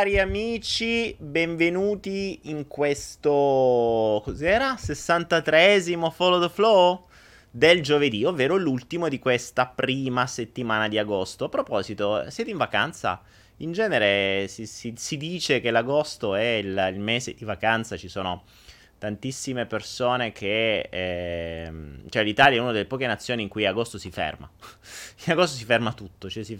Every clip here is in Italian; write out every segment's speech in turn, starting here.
cari amici, benvenuti in questo cos'era? 63esimo Follow the Flow del giovedì, ovvero l'ultimo di questa prima settimana di agosto. A proposito, siete in vacanza? In genere si, si, si dice che l'agosto è il, il mese di vacanza, ci sono tantissime persone che... Eh, cioè l'Italia è una delle poche nazioni in cui agosto si ferma. in agosto si ferma tutto, cioè si,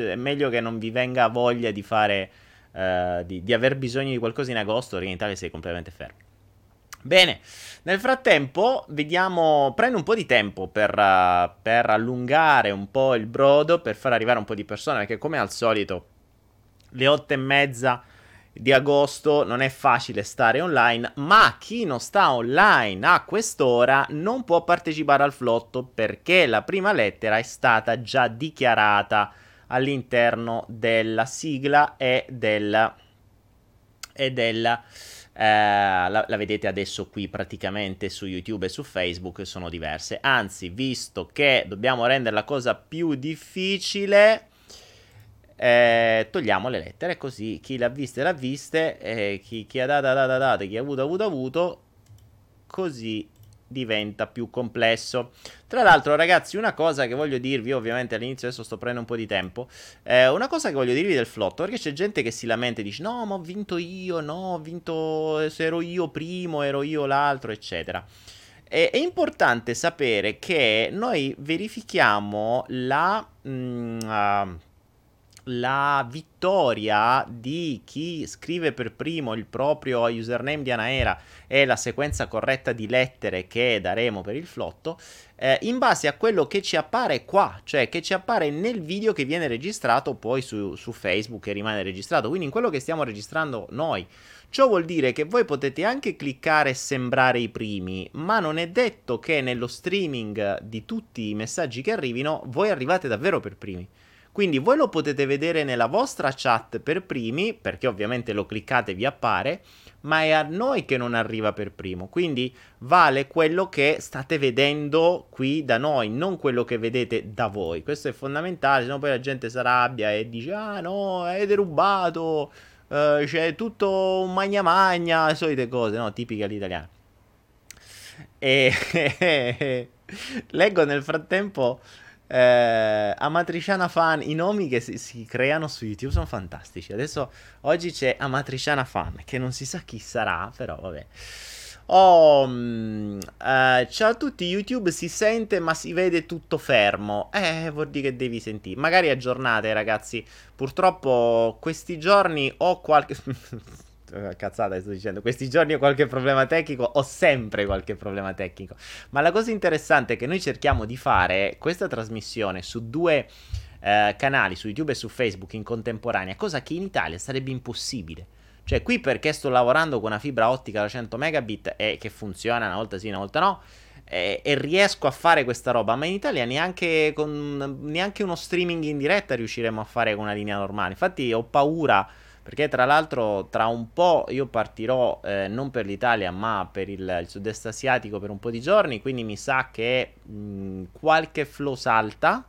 è meglio che non vi venga voglia di fare... Uh, di, di, aver bisogno di qualcosa in agosto perché in Italia sei completamente fermo. Bene, nel frattempo vediamo, prendo un po' di tempo per, uh, per allungare un po' il brodo, per far arrivare un po' di persone, perché come al solito le otto e mezza di agosto non è facile stare online, ma chi non sta online a quest'ora non può partecipare al flotto perché la prima lettera è stata già dichiarata all'interno della sigla e del... E della eh, la, la, vedete adesso qui praticamente su YouTube e su Facebook sono diverse. Anzi, visto che dobbiamo rendere la cosa più difficile, eh, togliamo le lettere, così chi l'ha viste l'ha viste, eh, chi, chi, ha dato ha dato dato, chi ha avuto avuto avuto, così diventa più complesso. Tra l'altro, ragazzi, una cosa che voglio dirvi, ovviamente all'inizio adesso sto prendendo un po' di tempo, eh, una cosa che voglio dirvi del flotto, perché c'è gente che si lamenta e dice no, ma ho vinto io, no, ho vinto, ero io primo, ero io l'altro, eccetera. È, è importante sapere che noi verifichiamo la... Mm, uh, la vittoria di chi scrive per primo il proprio username di Anaera e la sequenza corretta di lettere che daremo per il flotto eh, in base a quello che ci appare qua, cioè che ci appare nel video che viene registrato poi su, su Facebook e rimane registrato, quindi in quello che stiamo registrando noi. Ciò vuol dire che voi potete anche cliccare e sembrare i primi, ma non è detto che nello streaming di tutti i messaggi che arrivino voi arrivate davvero per primi. Quindi voi lo potete vedere nella vostra chat per primi, perché ovviamente lo cliccate e vi appare, ma è a noi che non arriva per primo. Quindi vale quello che state vedendo qui da noi, non quello che vedete da voi. Questo è fondamentale, se no poi la gente si arrabbia e dice "Ah no, è derubato". Uh, c'è tutto un magna magna, solite cose, no? Tipiche all'italiano. E leggo nel frattempo eh, Amatriciana Fan, i nomi che si, si, creano su YouTube sono fantastici. Adesso oggi c'è Amatriciana Fan, che non si sa chi sarà, però vabbè. Oh, mh, eh, ciao a tutti, YouTube si sente ma si vede tutto fermo. Eh, vuol dire che devi sentire. Magari aggiornate, ragazzi. Purtroppo questi giorni ho qualche... Eh, cazzata sto dicendo, questi giorni ho qualche problema tecnico, ho sempre qualche problema tecnico. Ma la cosa interessante è che noi cerchiamo di fare questa trasmissione su due eh, canali, su YouTube e su Facebook in contemporanea, cosa che in Italia sarebbe impossibile. Cioè, qui perché sto lavorando con una fibra ottica da 100 megabit e che funziona una volta sì, una volta no. E, e riesco a fare questa roba, ma in Italia neanche con neanche uno streaming in diretta riusciremo a fare con una linea normale. Infatti, ho paura perché tra l'altro tra un po' io partirò eh, non per l'Italia ma per il, il, sud-est asiatico per un po' di giorni, quindi mi sa che mh, qualche flow salta.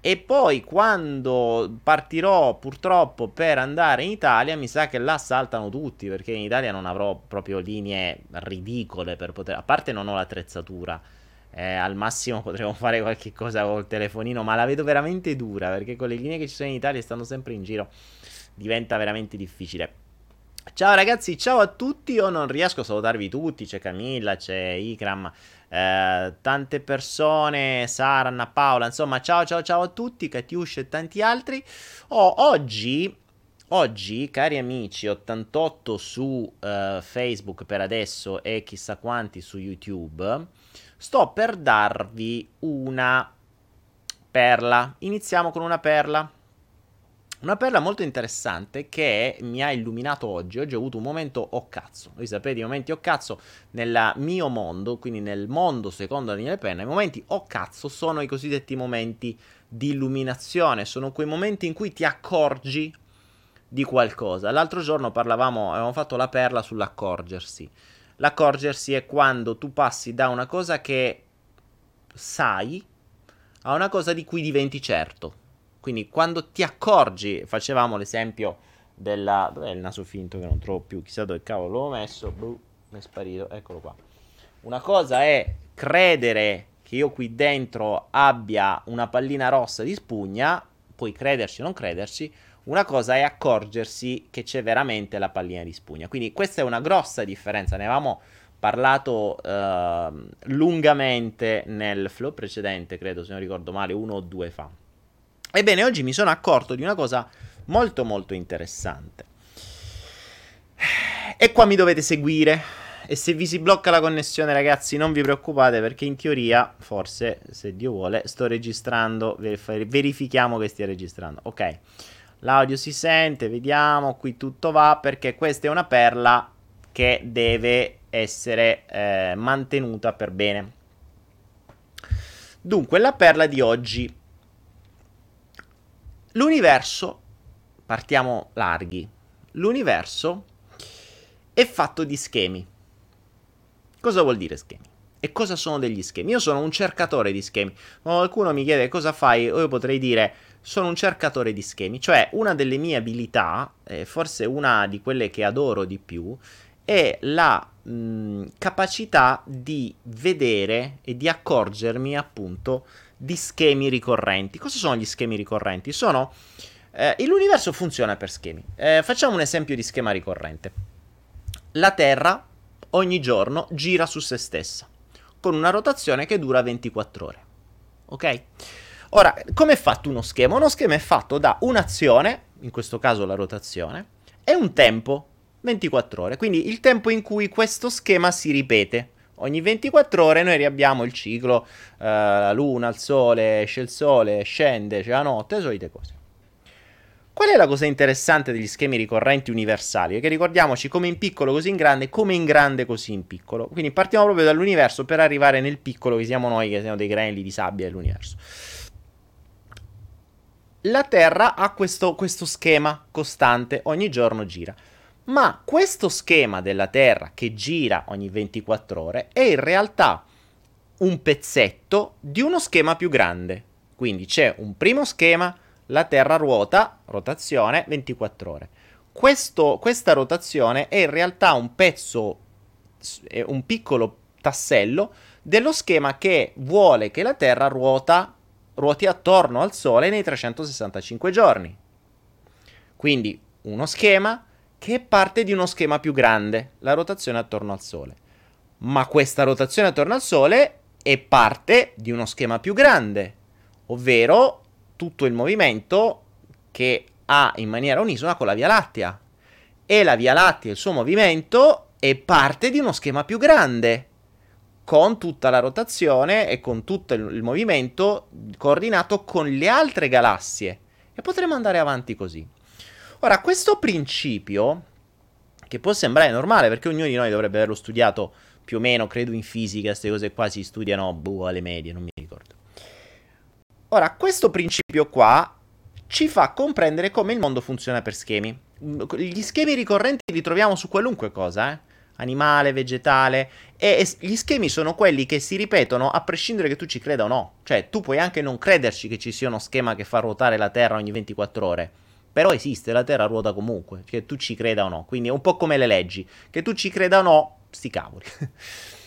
E poi quando partirò purtroppo per andare in Italia, mi sa che là saltano tutti, perché in Italia non avrò proprio linee ridicole per poter... A parte non ho l'attrezzatura, eh, al massimo potremo fare qualche cosa col telefonino, ma la vedo veramente dura, perché con le linee che ci sono in Italia stanno sempre in giro diventa veramente difficile. Ciao ragazzi, ciao a tutti. Io non riesco a salutarvi tutti. C'è Camilla, c'è Ikram, eh, tante persone, Sara, Anna Paola. Insomma, ciao ciao ciao a tutti, Katiush e tanti altri. Oh, oggi, oggi, cari amici, 88 su eh, Facebook per adesso e chissà quanti su YouTube, sto per darvi una perla. Iniziamo con una perla. Una perla molto interessante che mi ha illuminato oggi. Oggi ho avuto un momento oh cazzo. Voi sapete, i momenti oh cazzo nel mio mondo, quindi nel mondo secondo Daniele Penna, i momenti oh cazzo sono i cosiddetti momenti di illuminazione. Sono quei momenti in cui ti accorgi di qualcosa. L'altro giorno parlavamo, avevamo fatto la perla sull'accorgersi. L'accorgersi è quando tu passi da una cosa che sai a una cosa di cui diventi certo. Quindi quando ti accorgi, facevamo l'esempio della... Dov'è il naso finto che non trovo più? Chissà dove cavolo l'ho messo. Buh, è sparito. Eccolo qua. Una cosa è credere che io qui dentro abbia una pallina rossa di spugna, puoi crederci o non crederci. Una cosa è accorgersi che c'è veramente la pallina di spugna. Quindi questa è una grossa differenza. Ne avevamo parlato uh, lungamente nel flow precedente, credo, se non ricordo male, uno o due fa. Ebbene, oggi mi sono accorto di una cosa molto molto interessante. E qua mi dovete seguire. E se vi si blocca la connessione, ragazzi, non vi preoccupate perché in teoria, forse, se Dio vuole, sto registrando. Verifichiamo che stia registrando. Ok. L'audio si sente, vediamo, qui tutto va perché questa è una perla che deve essere eh, mantenuta per bene. Dunque, la perla di oggi. L'universo, partiamo larghi, l'universo è fatto di schemi. Cosa vuol dire schemi? E cosa sono degli schemi? Io sono un cercatore di schemi. Qualcuno mi chiede cosa fai, io potrei dire sono un cercatore di schemi, cioè una delle mie abilità, eh, forse una di quelle che adoro di più, è la mh, capacità di vedere e di accorgermi appunto di schemi ricorrenti. Cosa sono gli schemi ricorrenti? Sono eh, l'universo funziona per schemi. Eh, facciamo un esempio di schema ricorrente. La Terra ogni giorno gira su se stessa con una rotazione che dura 24 ore. Ok? Ora, come è fatto uno schema? Uno schema è fatto da un'azione, in questo caso la rotazione, e un tempo 24 ore. Quindi il tempo in cui questo schema si ripete. Ogni 24 ore noi riabbiamo il ciclo, eh, la luna, il sole, esce il sole, scende, c'è la notte, solite cose. Qual è la cosa interessante degli schemi ricorrenti universali? Che ricordiamoci come in piccolo così in grande, come in grande così in piccolo. Quindi partiamo proprio dall'universo per arrivare nel piccolo che siamo noi, che siamo dei granelli di sabbia dell'universo. La Terra ha questo, questo schema costante, ogni giorno gira. Ma questo schema della Terra che gira ogni 24 ore è in realtà un pezzetto di uno schema più grande. Quindi c'è un primo schema, la Terra ruota, rotazione 24 ore. Questo, questa rotazione è in realtà un pezzo, un piccolo tassello dello schema che vuole che la Terra ruota, ruoti attorno al Sole nei 365 giorni. Quindi uno schema che è parte di uno schema più grande, la rotazione attorno al Sole. Ma questa rotazione attorno al Sole è parte di uno schema più grande, ovvero tutto il movimento che ha in maniera unisona con la Via Lattea. E la Via Lattea, il suo movimento, è parte di uno schema più grande, con tutta la rotazione e con tutto il, il movimento coordinato con le altre galassie. E potremmo andare avanti così. Ora, questo principio, che può sembrare normale perché ognuno di noi dovrebbe averlo studiato più o meno, credo in fisica, queste cose qua si studiano boh, alle medie, non mi ricordo. Ora, questo principio qua ci fa comprendere come il mondo funziona per schemi. Gli schemi ricorrenti li troviamo su qualunque cosa, eh? animale, vegetale, e, gli schemi sono quelli che si ripetono a prescindere che tu ci creda o no. Cioè, tu puoi anche non crederci che ci sia uno schema che fa ruotare la Terra ogni 24 ore. Però esiste, la Terra ruota comunque, che tu ci creda o no. Quindi è un po' come le leggi, che tu ci creda o no, sti cavoli.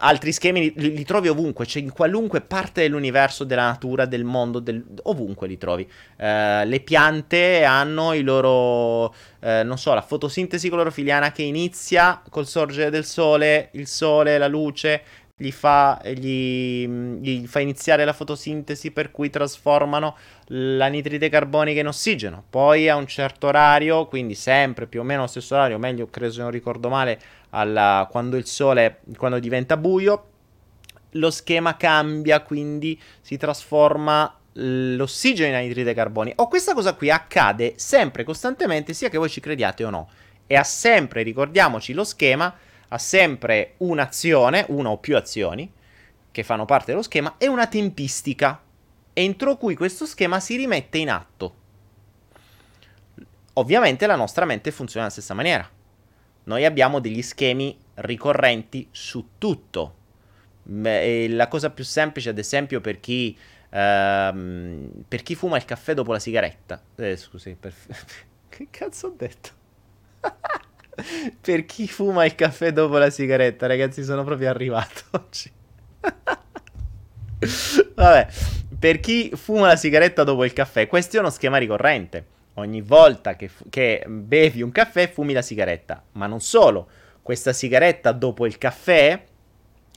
Altri schemi li, li, trovi ovunque, cioè in qualunque parte dell'universo, della natura, del mondo, del, ovunque li trovi. Uh, le piante hanno i loro, uh, non so, la fotosintesi clorofiliana che inizia col sorgere del sole, il sole, la luce, gli fa, gli, gli fa, iniziare la fotosintesi per cui trasformano l'anitride carbonica in ossigeno. Poi a un certo orario, quindi sempre più o meno allo stesso orario, meglio credo se non ricordo male, alla, quando il sole quando diventa buio, lo schema cambia, quindi si trasforma l'ossigeno in anidride carbonica. O questa cosa qui accade sempre, costantemente, sia che voi ci crediate o no. E ha sempre, ricordiamoci, lo schema ha sempre un'azione, una o più azioni, che fanno parte dello schema, e una tempistica, entro cui questo schema si rimette in atto. Ovviamente la nostra mente funziona alla stessa maniera. Noi abbiamo degli schemi ricorrenti su tutto. La cosa più semplice, ad esempio, per chi, ehm, per chi fuma il caffè dopo la sigaretta. Eh, scusi, per, Che cazzo ho detto? per chi fuma il caffè dopo la sigaretta, ragazzi, sono proprio arrivato oggi. Vabbè, per chi fuma la sigaretta dopo il caffè, questo è uno schema ricorrente. Ogni volta che, che bevi un caffè, fumi la sigaretta. Ma non solo, questa sigaretta dopo il caffè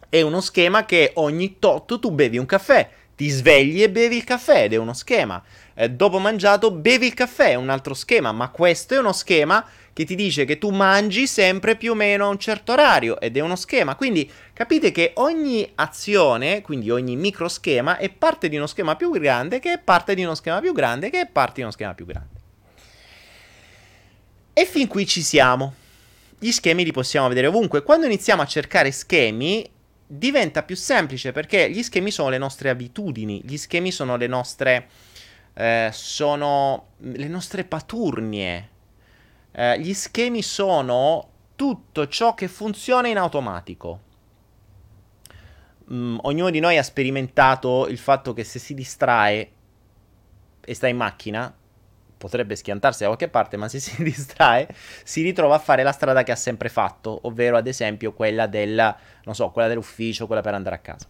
è uno schema che ogni tot tu bevi un caffè, ti svegli e bevi il caffè ed è uno schema. Eh, dopo mangiato bevi il caffè, è un altro schema, ma questo è uno schema che ti dice che tu mangi sempre più o meno a un certo orario ed è uno schema. Quindi capite che ogni azione, quindi ogni microschema, è parte di uno schema più grande che è parte di uno schema più grande che è parte di uno schema più grande. E fin qui ci siamo. Gli schemi li possiamo vedere ovunque. Quando iniziamo a cercare schemi diventa più semplice perché gli schemi sono le nostre abitudini, gli schemi sono le nostre, eh, sono le nostre paturnie, eh, gli schemi sono tutto ciò che funziona in automatico. Mm, ognuno di noi ha sperimentato il fatto che se si distrae e sta in macchina, potrebbe schiantarsi da qualche parte, ma se si distrae, si ritrova a fare la strada che ha sempre fatto, ovvero ad esempio quella del, so, quella dell'ufficio, quella per andare a casa.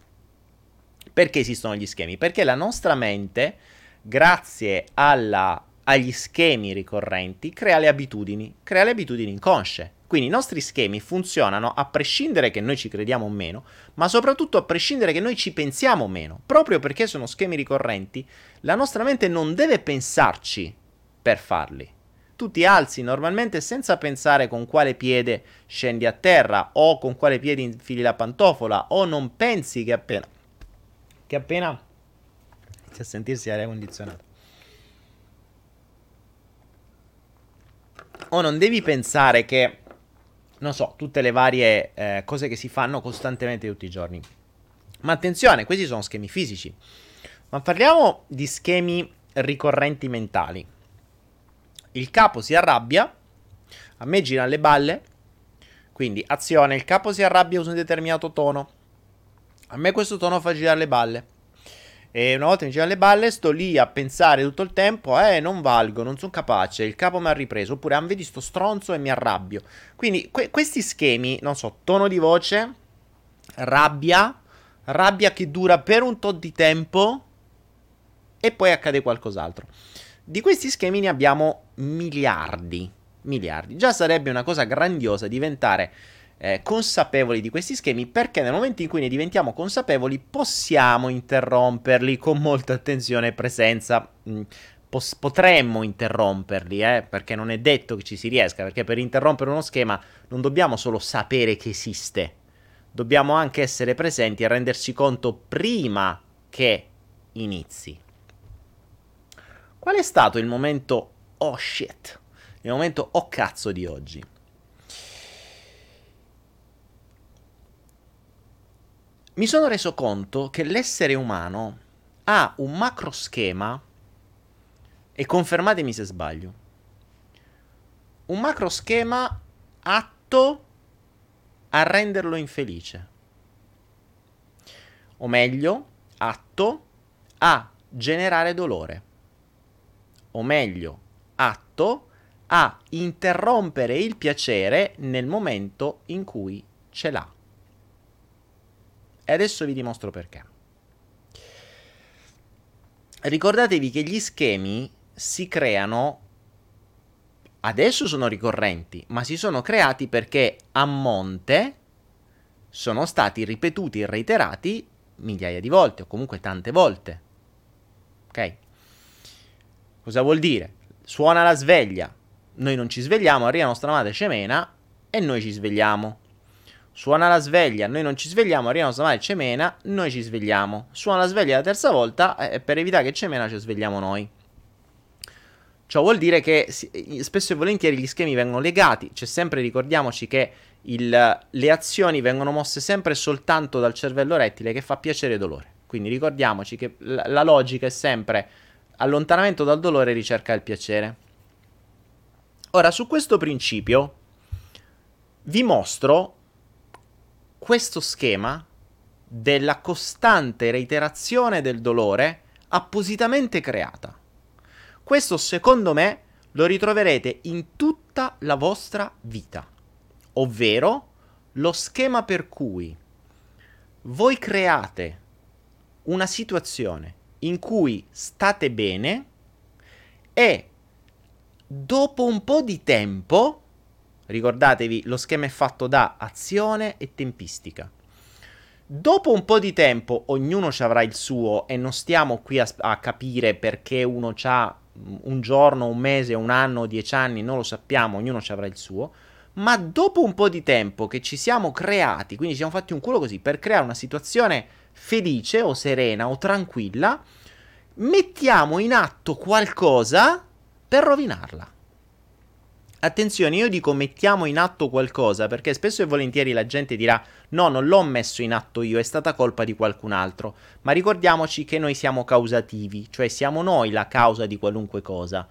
Perché esistono gli schemi? Perché la nostra mente, grazie alla agli schemi ricorrenti, crea le abitudini, crea le abitudini inconsce. Quindi i nostri schemi funzionano a prescindere che noi ci crediamo o meno, ma soprattutto a prescindere che noi ci pensiamo o meno. Proprio perché sono schemi ricorrenti, la nostra mente non deve pensarci per farli. Tu ti alzi normalmente senza pensare con quale piede scendi a terra o con quale piede infili la pantofola o non pensi che appena che appena a sentirsi aria condizionata o non devi pensare che, non so, tutte le varie eh, cose che si fanno costantemente tutti i giorni. Ma attenzione, questi sono schemi fisici. Ma parliamo di schemi ricorrenti mentali. Il capo si arrabbia, a me girano le balle, quindi azione, il capo si arrabbia usa un determinato tono. A me questo tono fa girare le balle. E una volta mi girano le balle, sto lì a pensare tutto il tempo, eh, non valgo, non sono capace, il capo mi ha ripreso, oppure, ah, vedi sto stronzo e mi arrabbio. Quindi que- questi schemi, non so, tono di voce, rabbia, rabbia che dura per un tot di tempo e poi accade qualcos'altro. Di questi schemi ne abbiamo miliardi, miliardi. Già sarebbe una cosa grandiosa diventare eh, consapevoli di questi schemi perché nel momento in cui ne diventiamo consapevoli possiamo interromperli con molta attenzione e presenza. Mm, potremmo interromperli, eh, perché non è detto che ci si riesca, perché per interrompere uno schema non dobbiamo solo sapere che esiste, dobbiamo anche essere presenti e renderci conto prima che inizi. Qual è stato il momento oh shit, il momento oh cazzo di oggi? Mi sono reso conto che l'essere umano ha un macro schema, e confermatemi se sbaglio, un macro schema atto a renderlo infelice. O meglio, atto a generare dolore. O meglio, atto a interrompere il piacere nel momento in cui ce l'ha. E adesso vi dimostro perché. Ricordatevi che gli schemi si creano, adesso sono ricorrenti, ma si sono creati perché a monte sono stati ripetuti e reiterati migliaia di volte o comunque tante volte. Ok? Cosa vuol dire? Suona la sveglia, noi non ci svegliamo, arriva nostra madre cemena e noi ci svegliamo. Suona la sveglia, noi non ci svegliamo, arriva nostra madre cemena, noi ci svegliamo. Suona la sveglia la terza volta e eh, per evitare che cemena ci svegliamo noi. Ciò vuol dire che spesso e volentieri gli schemi vengono legati, cioè sempre ricordiamoci che il, le azioni vengono mosse sempre soltanto dal cervello rettile che fa piacere e dolore. Quindi ricordiamoci che la, la logica è sempre allontanamento dal dolore e ricerca del piacere. Ora, su questo principio vi mostro questo schema della costante reiterazione del dolore appositamente creata. Questo secondo me lo ritroverete in tutta la vostra vita, ovvero lo schema per cui voi create una situazione in cui state bene e dopo un po' di tempo, ricordatevi, lo schema è fatto da azione e tempistica. Dopo un po' di tempo ognuno ci avrà il suo e non stiamo qui a, a capire perché uno ha un giorno, un mese, un anno, dieci anni, non lo sappiamo, ognuno ci avrà il suo. Ma dopo un po' di tempo che ci siamo creati, quindi ci siamo fatti un culo così per creare una situazione felice o serena o tranquilla, mettiamo in atto qualcosa per rovinarla. Attenzione, io dico mettiamo in atto qualcosa perché spesso e volentieri la gente dirà no, non l'ho messo in atto io, è stata colpa di qualcun altro. Ma ricordiamoci che noi siamo causativi, cioè siamo noi la causa di qualunque cosa.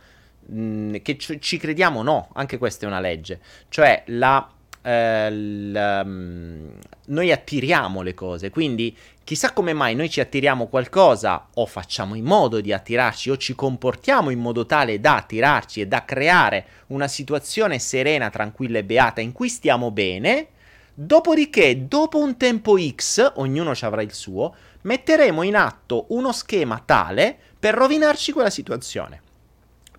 Mm, che ci, crediamo no, anche questa è una legge. Cioè la eh, l, um, noi attiriamo le cose, quindi chissà come mai noi ci attiriamo qualcosa o facciamo in modo di attirarci o ci comportiamo in modo tale da attirarci e da creare una situazione serena, tranquilla e beata in cui stiamo bene. Dopodiché, dopo un tempo X, ognuno ci avrà il suo, metteremo in atto uno schema tale per rovinarci quella situazione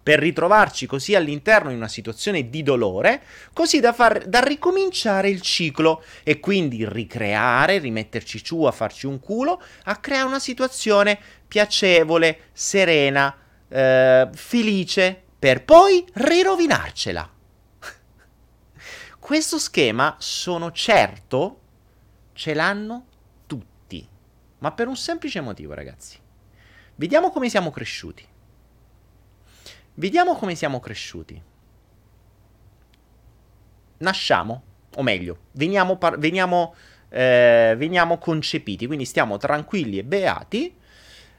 per ritrovarci così all'interno di una situazione di dolore, così da, far, da ricominciare il ciclo e quindi ricreare, rimetterci giù a farci un culo, a creare una situazione piacevole, serena, eh, felice, per poi rirovinarcela. Questo schema, sono certo, ce l'hanno tutti, ma per un semplice motivo, ragazzi. Vediamo come siamo cresciuti. Vediamo come siamo cresciuti. Nasciamo, o meglio, veniamo, par- veniamo, eh, veniamo concepiti, quindi stiamo tranquilli e beati,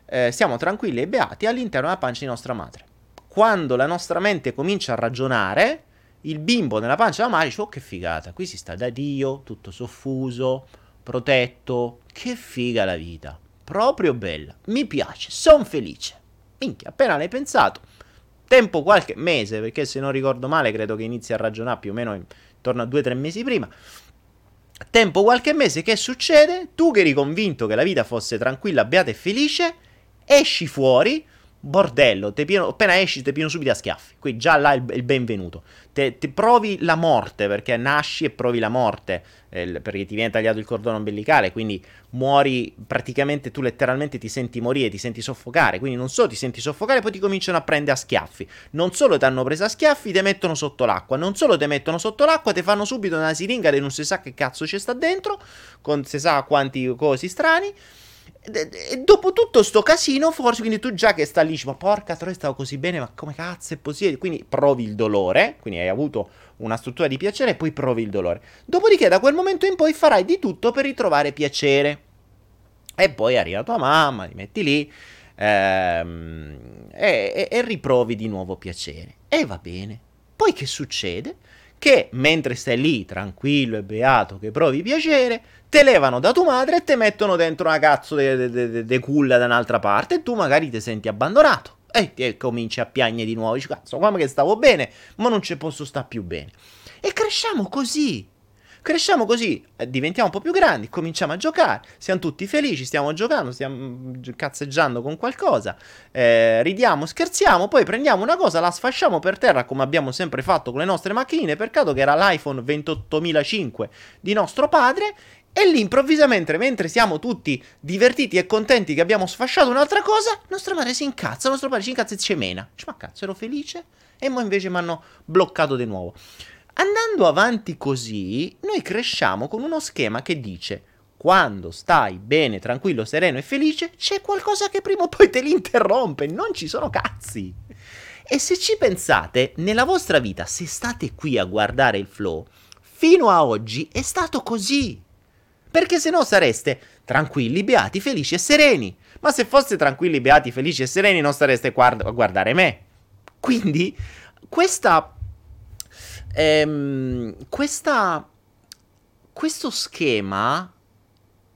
eh, siamo tranquilli e beati all'interno della pancia di nostra madre. Quando la nostra mente comincia a ragionare, il bimbo nella pancia della madre dice, oh che figata, qui si sta da Dio, tutto soffuso, protetto, che figa la vita, proprio bella, mi piace, sono felice. Minchia, appena l'hai pensato, tempo qualche mese, perché se non ricordo male credo che inizi a ragionare più o meno intorno a due o tre mesi prima. Tempo qualche mese, che succede? Tu che eri convinto che la vita fosse tranquilla, beata e felice, esci fuori, bordello, pieno, appena esci ti pieno subito a schiaffi. Qui già là il, il benvenuto. Te, te, provi la morte perché nasci e provi la morte eh, perché ti viene tagliato il cordone ombelicale, quindi muori praticamente tu letteralmente ti senti morire, ti senti soffocare, quindi non solo ti senti soffocare, poi ti cominciano a prendere a schiaffi. Non solo ti hanno preso a schiaffi, ti mettono sotto l'acqua, non solo ti mettono sotto l'acqua, ti fanno subito una siringa e non si sa che cazzo ci sta dentro, con si sa quanti cosi strani. E dopo tutto sto casino, forse, quindi tu già che sta lì, dici, ma porca troia, stavo così bene, ma come cazzo è possibile? Quindi provi il dolore, quindi hai avuto una struttura di piacere e poi provi il dolore. Dopodiché, da quel momento in poi farai di tutto per ritrovare piacere. E poi arriva tua mamma, ti metti lì ehm, e, e, e riprovi di nuovo piacere. E va bene. Poi che succede? Che mentre stai lì tranquillo e beato che provi piacere, te levano da tua madre e te mettono dentro una cazzo de, de, de, de culla da un'altra parte e tu magari ti senti abbandonato. E ti cominci a piagne di nuovo, dici cazzo, come che stavo bene, ma non ci posso stare più bene. E cresciamo così. Cresciamo così, eh, diventiamo un po' più grandi, cominciamo a giocare, siamo tutti felici, stiamo giocando, stiamo mm, cazzeggiando con qualcosa, eh, ridiamo, scherziamo, poi prendiamo una cosa, la sfasciamo per terra come abbiamo sempre fatto con le nostre macchinine, peccato che era l'iPhone 28005 di nostro padre e lì improvvisamente, mentre siamo tutti divertiti e contenti che abbiamo sfasciato un'altra cosa, nostra madre si incazza, nostro padre si incazza e cemena. Dice, ma cazzo, ero felice? E mo invece mi hanno bloccato di nuovo. Andando avanti così, noi cresciamo con uno schema che dice quando stai bene, tranquillo, sereno e felice, c'è qualcosa che prima o poi te li interrompe, non ci sono cazzi. E se ci pensate, nella vostra vita, se state qui a guardare il flow, fino a oggi è stato così. Perché se no sareste tranquilli, beati, felici e sereni. Ma se foste tranquilli, beati, felici e sereni non stareste guard- a guardare me. Quindi questa... Ehm, questa... Questo schema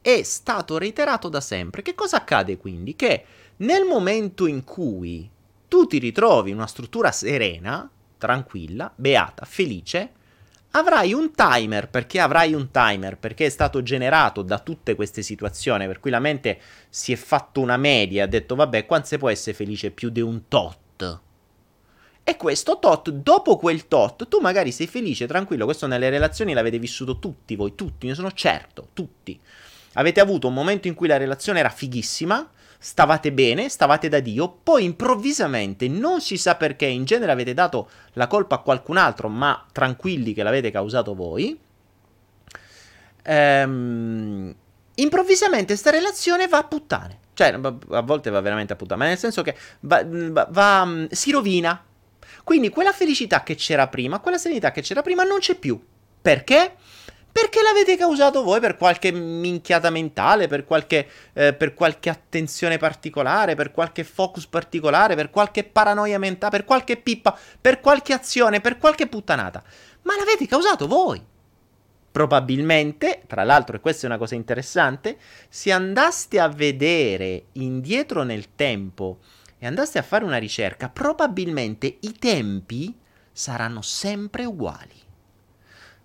è stato reiterato da sempre. Che cosa accade quindi? Che nel momento in cui tu ti ritrovi in una struttura serena, tranquilla, beata, felice, avrai un timer, perché avrai un timer, perché è stato generato da tutte queste situazioni, per cui la mente si è fatto una media, ha detto vabbè, quanto si può essere felice più di un tot? E questo tot, dopo quel tot, tu magari sei felice, tranquillo, questo nelle relazioni l'avete vissuto tutti voi, tutti, ne sono certo, tutti. Avete avuto un momento in cui la relazione era fighissima, stavate bene, stavate da Dio, poi improvvisamente, non si sa perché, in genere avete dato la colpa a qualcun altro, ma tranquilli che l'avete causato voi. Ehm, improvvisamente questa relazione va a puttane. Cioè, a volte va veramente a puttane, ma nel senso che va, va, va, si rovina. Quindi quella felicità che c'era prima, quella serenità che c'era prima non c'è più. Perché? Perché l'avete causato voi per qualche minchiata mentale, per qualche, eh, per qualche attenzione particolare, per qualche focus particolare, per qualche paranoia mentale, per qualche pippa, per qualche azione, per qualche puttanata. Ma l'avete causato voi. Probabilmente, tra l'altro, e questa è una cosa interessante, se andaste a vedere indietro nel tempo e andaste a fare una ricerca, probabilmente i tempi saranno sempre uguali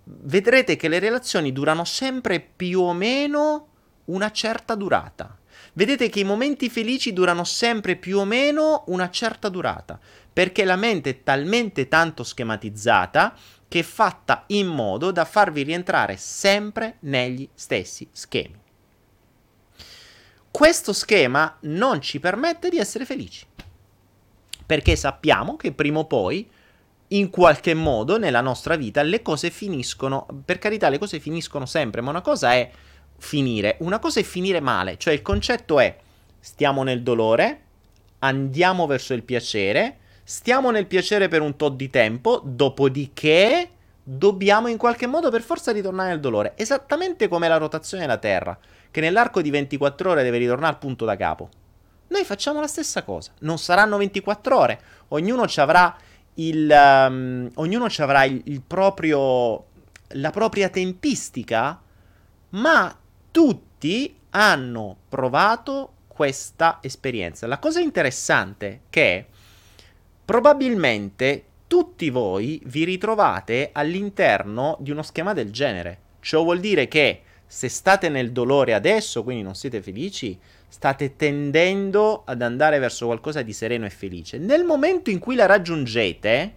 vedrete che le relazioni durano sempre più o meno una certa durata. Vedete che i momenti felici durano sempre più o meno una certa durata, perché la mente è talmente tanto schematizzata che è fatta in modo da farvi rientrare sempre negli stessi schemi. Questo schema non ci permette di essere felici, perché sappiamo che prima o poi in qualche modo nella nostra vita le cose finiscono, per carità le cose finiscono sempre, ma una cosa è finire, una cosa è finire male, cioè il concetto è stiamo nel dolore, andiamo verso il piacere, stiamo nel piacere per un tot di tempo, dopodiché dobbiamo in qualche modo per forza ritornare nel dolore, esattamente come la rotazione della Terra, che nell'arco di 24 ore deve ritornare al punto da capo. Noi facciamo la stessa cosa, non saranno 24 ore, ognuno ci avrà il, um, ognuno ci avrà il, il proprio, la propria tempistica, ma tutti hanno provato questa esperienza. La cosa interessante è che probabilmente tutti voi vi ritrovate all'interno di uno schema del genere. Ciò vuol dire che se state nel dolore adesso, quindi non siete felici, state tendendo ad andare verso qualcosa di sereno e felice. Nel momento in cui la raggiungete,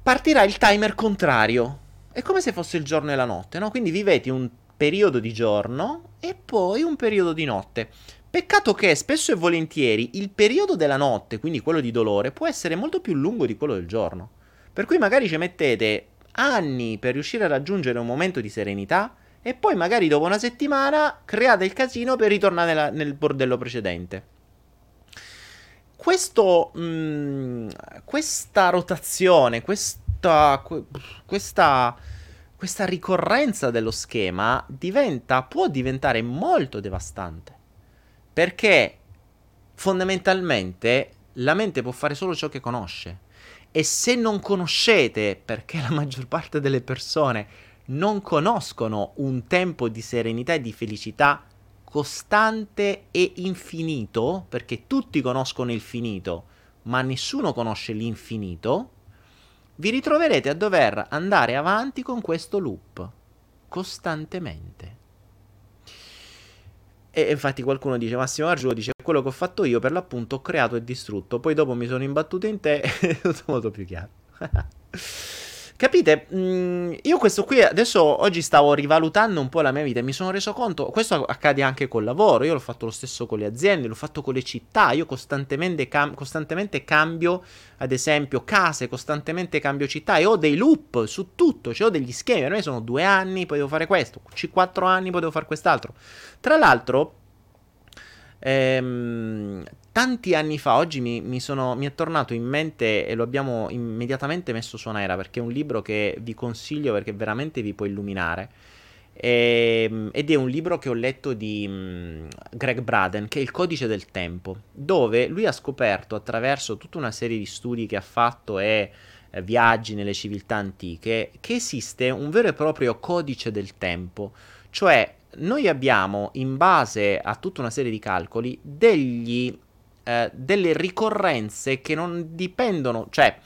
partirà il timer contrario. È come se fosse il giorno e la notte, no? Quindi vivete un periodo di giorno e poi un periodo di notte. Peccato che spesso e volentieri il periodo della notte, quindi quello di dolore, può essere molto più lungo di quello del giorno. Per cui magari ci mettete anni per riuscire a raggiungere un momento di serenità e poi magari dopo una settimana create il casino per ritornare nella, nel bordello precedente. Questo, mh, mm, questa rotazione, questa, questa, questa ricorrenza dello schema diventa, può diventare molto devastante. Perché fondamentalmente la mente può fare solo ciò che conosce. E se non conoscete, perché la maggior parte delle persone non conoscono un tempo di serenità e di felicità costante e infinito, perché tutti conoscono il finito, ma nessuno conosce l'infinito, vi ritroverete a dover andare avanti con questo loop costantemente. E infatti qualcuno dice Massimo Argiulo dice quello che ho fatto io per l'appunto ho creato e distrutto, poi dopo mi sono imbattuto in te e è tutto molto più chiaro. Capite? Mm, io questo qui adesso oggi stavo rivalutando un po' la mia vita e mi sono reso conto, questo accade anche col lavoro, io l'ho fatto lo stesso con le aziende, l'ho fatto con le città, io costantemente, cam- costantemente cambio, ad esempio, case, costantemente cambio città e ho dei loop su tutto, cioè ho degli schemi, per me sono due anni, poi devo fare questo, quattro anni, poi devo fare quest'altro. Tra l'altro, ehm, tanti anni fa, oggi mi, mi, sono, mi, è tornato in mente e lo abbiamo immediatamente messo su Naira perché è un libro che vi consiglio perché veramente vi può illuminare. Ehm, ed è un libro che ho letto di um, Greg Braden, che è Il codice del tempo, dove lui ha scoperto attraverso tutta una serie di studi che ha fatto e eh, viaggi nelle civiltà antiche che esiste un vero e proprio codice del tempo, cioè noi abbiamo in base a tutta una serie di calcoli degli eh, delle ricorrenze che non dipendono, cioè,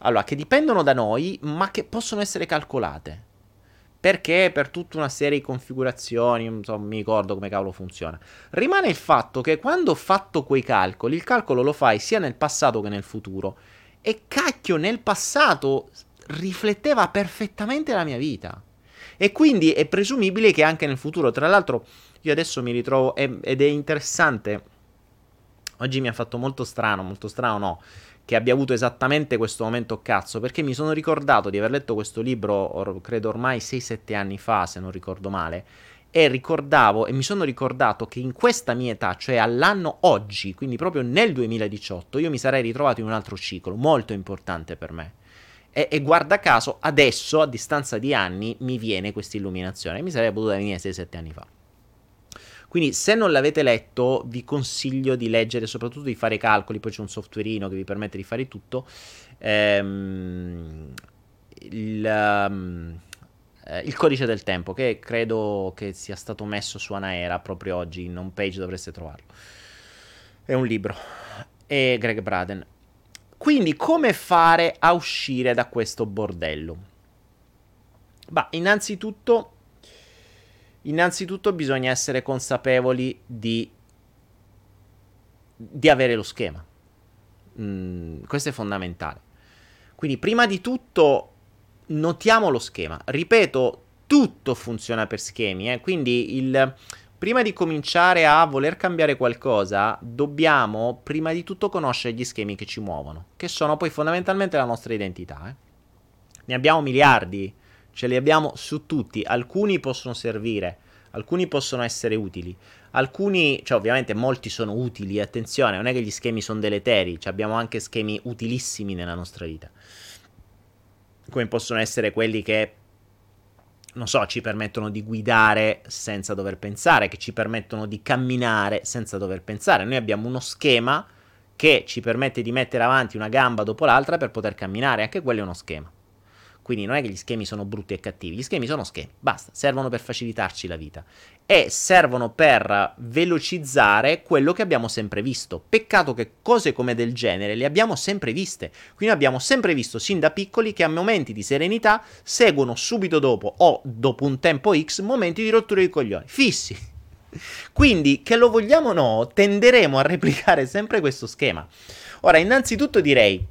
allora, che dipendono da noi, ma che possono essere calcolate. Perché per tutta una serie di configurazioni, non so, mi ricordo come cavolo funziona. Rimane il fatto che quando ho fatto quei calcoli, il calcolo lo fai sia nel passato che nel futuro. E cacchio, nel passato rifletteva perfettamente la mia vita. E quindi è presumibile che anche nel futuro, tra l'altro, io adesso mi ritrovo, ed è interessante, oggi mi ha fatto molto strano, molto strano no, che abbia avuto esattamente questo momento cazzo, perché mi sono ricordato di aver letto questo libro, or, credo ormai 6-7 anni fa, se non ricordo male, e ricordavo e mi sono ricordato che in questa mia età, cioè all'anno oggi, quindi proprio nel 2018, io mi sarei ritrovato in un altro ciclo molto importante per me. E, e, guarda caso, adesso, a distanza di anni, mi viene questa illuminazione. Mi sarebbe potuta venire 6-7 anni fa. Quindi, se non l'avete letto, vi consiglio di leggere, soprattutto di fare calcoli. Poi c'è un softwareino che vi permette di fare tutto. Ehm, il, um, il, codice del tempo, che credo che sia stato messo su Anaera proprio oggi. In home page dovreste trovarlo. È un libro. E Greg Braden. Quindi come fare a uscire da questo bordello? Bah, innanzitutto, innanzitutto bisogna essere consapevoli di, di avere lo schema. Mm, questo è fondamentale. Quindi prima di tutto notiamo lo schema. Ripeto, tutto funziona per schemi, eh? quindi il, prima di cominciare a voler cambiare qualcosa, dobbiamo prima di tutto conoscere gli schemi che ci muovono, che sono poi fondamentalmente la nostra identità. Eh? Ne abbiamo miliardi, ce li abbiamo su tutti, alcuni possono servire, alcuni possono essere utili, alcuni, cioè ovviamente molti sono utili, attenzione, non è che gli schemi sono deleteri, cioè abbiamo anche schemi utilissimi nella nostra vita, come possono essere quelli che non so, ci permettono di guidare senza dover pensare, che ci permettono di camminare senza dover pensare. Noi abbiamo uno schema che ci permette di mettere avanti una gamba dopo l'altra per poter camminare, anche quello è uno schema. Quindi non è che gli schemi sono brutti e cattivi, gli schemi sono schemi, basta, servono per facilitarci la vita e servono per velocizzare quello che abbiamo sempre visto. Peccato che cose come del genere le abbiamo sempre viste. Quindi abbiamo sempre visto sin da piccoli che a momenti di serenità seguono subito dopo o dopo un tempo X momenti di rottura di coglioni, fissi. Quindi, che lo vogliamo o no, tenderemo a replicare sempre questo schema. Ora, innanzitutto direi,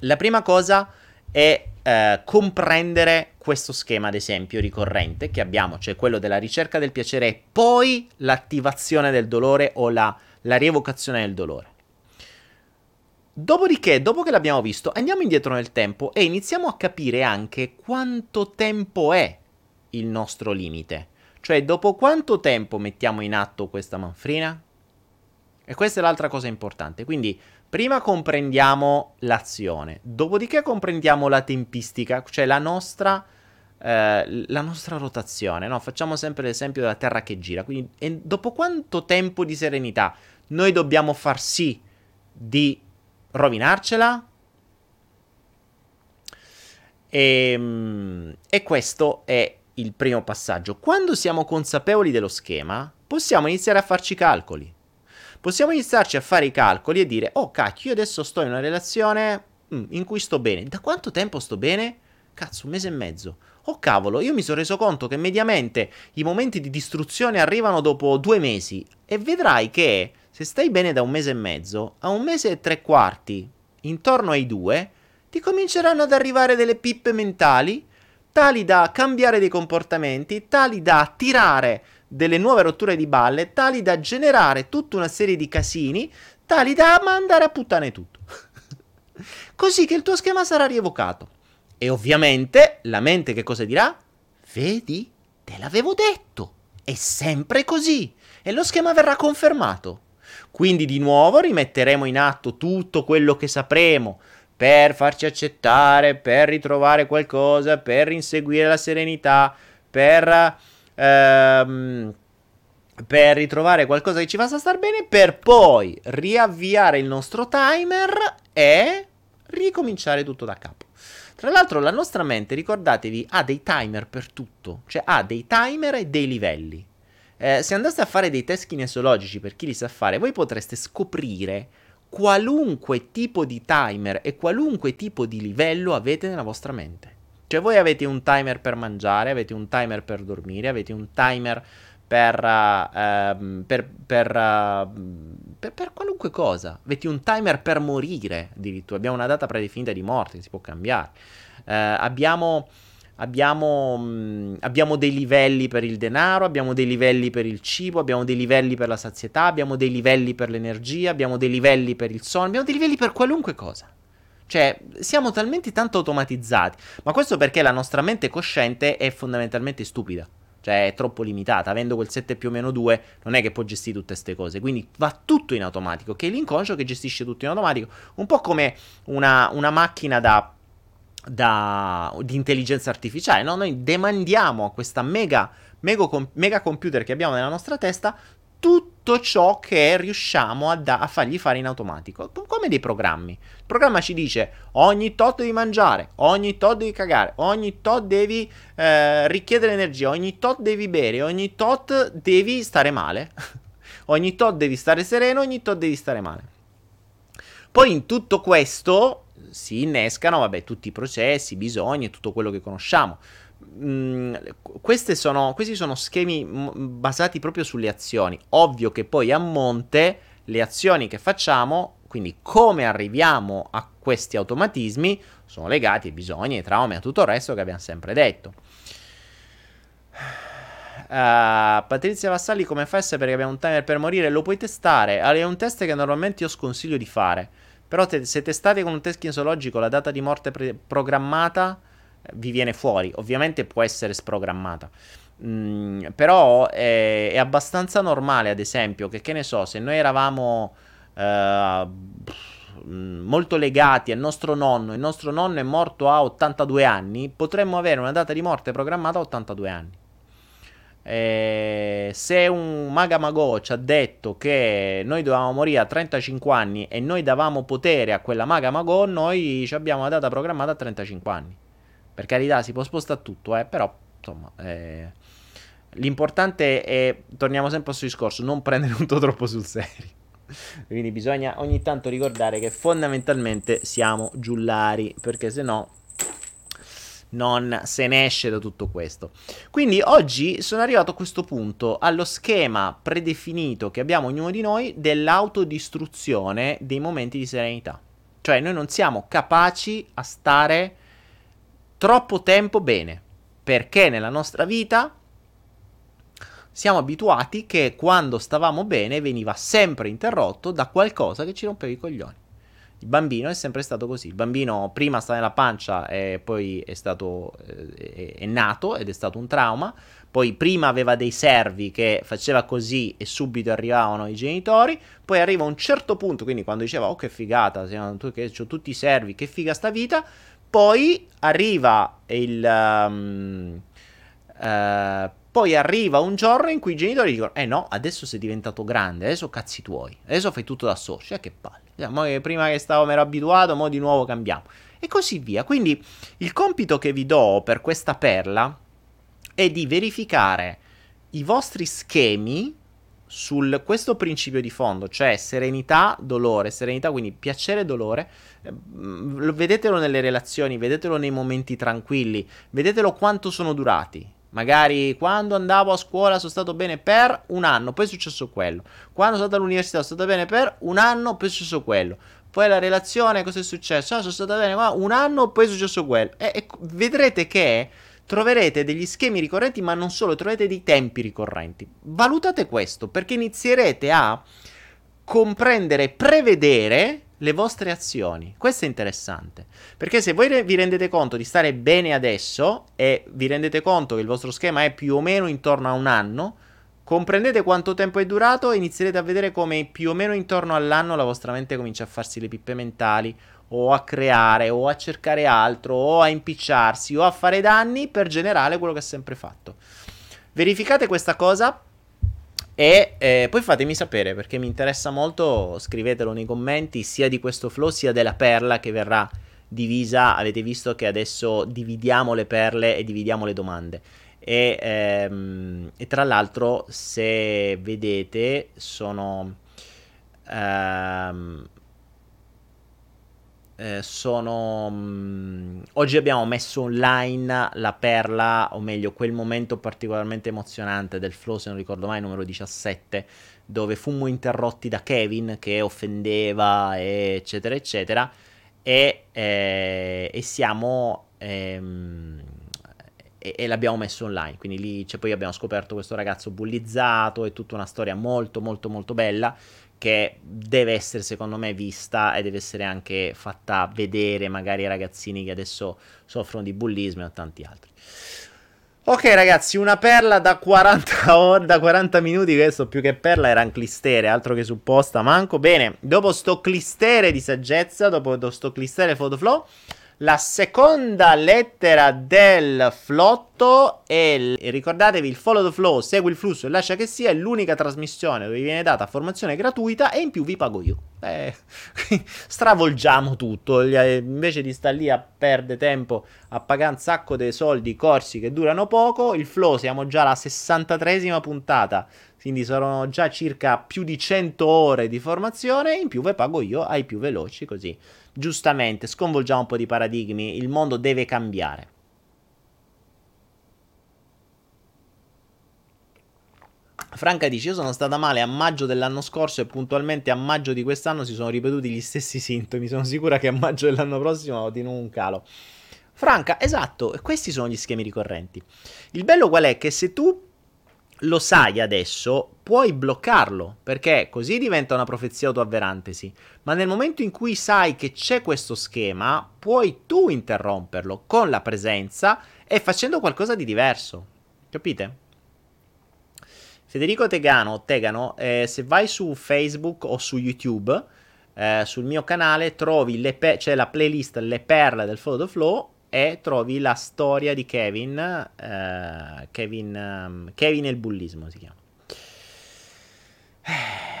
la prima cosa è eh, comprendere questo schema, ad esempio, ricorrente che abbiamo, cioè quello della ricerca del piacere e poi l'attivazione del dolore o la, la rievocazione del dolore. Dopodiché, dopo che l'abbiamo visto, andiamo indietro nel tempo e iniziamo a capire anche quanto tempo è il nostro limite. Cioè, dopo quanto tempo mettiamo in atto questa manfrina? E questa è l'altra cosa importante. Quindi, Prima comprendiamo l'azione, dopodiché comprendiamo la tempistica, cioè la nostra, eh, la nostra rotazione. No? Facciamo sempre l'esempio della Terra che gira. Quindi, dopo quanto tempo di serenità noi dobbiamo far sì di rovinarcela? E, ehm, e questo è il primo passaggio. Quando siamo consapevoli dello schema, possiamo iniziare a farci calcoli possiamo iniziarci a fare i calcoli e dire, oh cacchio, io adesso sto in una relazione mm, in cui sto bene. Da quanto tempo sto bene? Cazzo, un mese e mezzo. Oh cavolo, io mi sono reso conto che mediamente i momenti di distruzione arrivano dopo due mesi e vedrai che se stai bene da un mese e mezzo, a un mese e tre quarti, intorno ai due, ti cominceranno ad arrivare delle pippe mentali tali da cambiare dei comportamenti, tali da attirare delle nuove rotture di balle tali da generare tutta una serie di casini tali da mandare a puttane tutto. Così che il tuo schema sarà rievocato. E ovviamente la mente che cosa dirà? Vedi? Te l'avevo detto. È sempre così. E lo schema verrà confermato. Quindi di nuovo rimetteremo in atto tutto quello che sapremo per farci accettare, per ritrovare qualcosa, per inseguire la serenità, per ehm, per ritrovare qualcosa che ci faccia star bene, per poi riavviare il nostro timer e ricominciare tutto da capo. Tra l'altro la nostra mente, ricordatevi, ha dei timer per tutto, cioè ha dei timer e dei livelli. eh, se andaste a fare dei test kinesiologici, per chi li sa fare, voi potreste scoprire qualunque tipo di timer e qualunque tipo di livello avete nella vostra mente. Cioè voi avete un timer per mangiare, avete un timer per dormire, avete un timer per, uh, per, per, uh, per, per, qualunque cosa. Avete un timer per morire addirittura. Abbiamo una data predefinita di morte che si può cambiare. Uh, abbiamo Abbiamo, mh, mm, abbiamo, dei livelli per il denaro, abbiamo dei livelli per il cibo, abbiamo dei livelli per la sazietà, abbiamo dei livelli per l'energia, abbiamo dei livelli per il sonno, abbiamo dei livelli per qualunque cosa. Cioè, siamo talmente tanto automatizzati, ma questo perché la nostra mente cosciente è fondamentalmente stupida. Cioè, è troppo limitata. Avendo quel 7 più o meno 2, non è che può gestire tutte queste cose. Quindi va tutto in automatico, che è l'inconscio che gestisce tutto in automatico. Un po' come una, una macchina da da, di intelligenza artificiale. No? Noi demandiamo a questa mega, mega, mega, computer che abbiamo nella nostra testa tutto ciò che riusciamo a, da- a, fargli fare in automatico, come dei programmi. Il programma ci dice ogni tot devi mangiare, ogni tot devi cagare, ogni tot devi eh, richiedere energia, ogni tot devi bere, ogni tot devi stare male, ogni tot devi stare sereno, ogni tot devi stare male. Poi in tutto questo si innescano, vabbè, tutti i processi, i bisogni e tutto quello che conosciamo. Mm, sono, questi sono schemi basati proprio sulle azioni. Ovvio che poi a monte le azioni che facciamo, quindi come arriviamo a questi automatismi, sono legati ai bisogni, ai traumi, a tutto il resto che abbiamo sempre detto. Uh, Patrizia Vassalli, come fai a sapere che abbiamo un timer per morire? Lo puoi testare. È un test che normalmente io sconsiglio di fare. Però te, se testate con un test kinesiologico la data di morte pre- programmata, vi viene fuori. Ovviamente può essere sprogrammata. Mm, però è, è, abbastanza normale, ad esempio, che che ne so, se noi eravamo uh, molto legati al nostro nonno, il nostro nonno è morto a 82 anni, potremmo avere una data di morte programmata a 82 anni. Eh, se un Maga ci ha detto che noi dovevamo morire a 35 anni e noi davamo potere a quella Maga Magò, noi abbiamo una data programmata a 35 anni. Per carità, si può spostare tutto, eh, però insomma, eh, l'importante è, torniamo sempre al suo discorso, non prendere tutto troppo sul serio. Quindi bisogna ogni tanto ricordare che fondamentalmente siamo giullari, perché se no non se ne esce da tutto questo. Quindi oggi sono arrivato a questo punto, allo schema predefinito che abbiamo ognuno di noi dell'autodistruzione dei momenti di serenità. Cioè noi non siamo capaci a stare troppo tempo bene, perché nella nostra vita siamo abituati che quando stavamo bene veniva sempre interrotto da qualcosa che ci rompeva i coglioni. Il bambino è sempre stato così. Il bambino prima sta nella pancia e poi è stato eh, è, nato ed è stato un trauma. Poi prima aveva dei servi che faceva così e subito arrivavano i genitori. Poi arriva un certo punto, quindi quando diceva "Oh che figata, ho tutti i servi, che figa sta vita". Poi arriva il um, uh, poi arriva un giorno in cui i genitori dicono: Eh no, adesso sei diventato grande, adesso cazzi tuoi, adesso fai tutto da solo. Cioè, che palle. prima che stavo, mi ero abituato, mo di nuovo cambiamo. E così via. Quindi il compito che vi do per questa perla è di verificare i vostri schemi su questo principio di fondo, cioè serenità, dolore, serenità, quindi piacere e dolore. Eh, vedetelo nelle relazioni, vedetelo nei momenti tranquilli, vedetelo quanto sono durati. Magari quando andavo a scuola sono stato bene per un anno, poi è successo quello. Quando sono stato all'università sono stato bene per un anno, poi è successo quello. Poi la relazione, cosa è successo? Ah, sono stato bene un anno, poi è successo quello. E, e vedrete che troverete degli schemi ricorrenti, ma non solo, troverete dei tempi ricorrenti. Valutate questo, perché inizierete a comprendere, prevedere le vostre azioni. Questo è interessante, perché se voi vi rendete conto di stare bene adesso e vi rendete conto che il vostro schema è più o meno intorno a un anno, comprendete quanto tempo è durato e inizierete a vedere come più o meno intorno all'anno la vostra mente comincia a farsi le pippe mentali o a creare o a cercare altro o a impicciarsi o a fare danni per generare quello che ha sempre fatto. Verificate questa cosa e eh, poi fatemi sapere perché mi interessa molto, scrivetelo nei commenti sia di questo flow sia della perla che verrà divisa. Avete visto che adesso dividiamo le perle e dividiamo le domande. E, ehm, e tra l'altro, se vedete, sono... Ehm, eh, sono... Mh, mm, oggi abbiamo messo online la perla, o meglio, quel momento particolarmente emozionante del flow, se non ricordo mai, numero 17, dove fummo interrotti da Kevin che offendeva, eccetera, eccetera, e, eh, e siamo... Ehm, e, e, l'abbiamo messo online. Quindi lì cioè, poi abbiamo scoperto questo ragazzo bullizzato, è tutta una storia molto molto molto bella che deve essere secondo me vista e deve essere anche fatta vedere magari ai ragazzini che adesso soffrono di bullismo e a tanti altri. Ok ragazzi, una perla da 40 ore, da 40 minuti, questo più che perla era un clistere, altro che supposta, manco. Bene, dopo sto clistere di saggezza, dopo sto clistere photoflow, la seconda lettera del flotto è, e ricordatevi il follow the flow, segui il flusso e lascia che sia, è l'unica trasmissione dove vi viene data formazione gratuita e in più vi pago io. Eh, stravolgiamo tutto, invece di stare lì a perdere tempo a pagare un sacco dei soldi, corsi che durano poco, il flow siamo già alla 63esima puntata quindi saranno già circa più di 100 ore di formazione, in più ve pago io ai più veloci, così giustamente sconvolgiamo un po' di paradigmi, il mondo deve cambiare. Franca dice: Io sono stata male a maggio dell'anno scorso e puntualmente a maggio di quest'anno si sono ripetuti gli stessi sintomi. Sono sicura che a maggio dell'anno prossimo ho di nuovo un calo. Franca, esatto, questi sono gli schemi ricorrenti. Il bello qual è? Che se tu lo sai adesso, puoi bloccarlo, perché così diventa una profezia autoavverantesi. Ma nel momento in cui sai che c'è questo schema, puoi tu interromperlo con la presenza e facendo qualcosa di diverso. Capite? Federico Tegano, Tegano eh, se vai su Facebook o su YouTube, eh, sul mio canale trovi pe- c'è la playlist Le perle del Photo Flow e trovi la storia di Kevin, eh, Kevin, um, Kevin e il bullismo si chiama.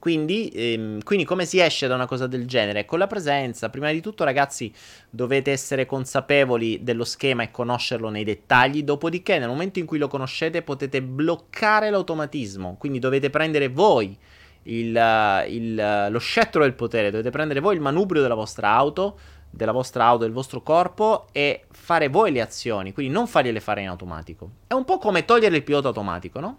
Quindi, ehm, quindi, come si esce da una cosa del genere? Con la presenza, prima di tutto ragazzi dovete essere consapevoli dello schema e conoscerlo nei dettagli, dopodiché nel momento in cui lo conoscete potete bloccare l'automatismo, quindi dovete prendere voi il, il, lo scettro del potere, dovete prendere voi il manubrio della vostra auto, della vostra auto, del vostro corpo e fare voi le azioni, quindi non fargliele fare in automatico. È un po' come togliere il pilota automatico, no?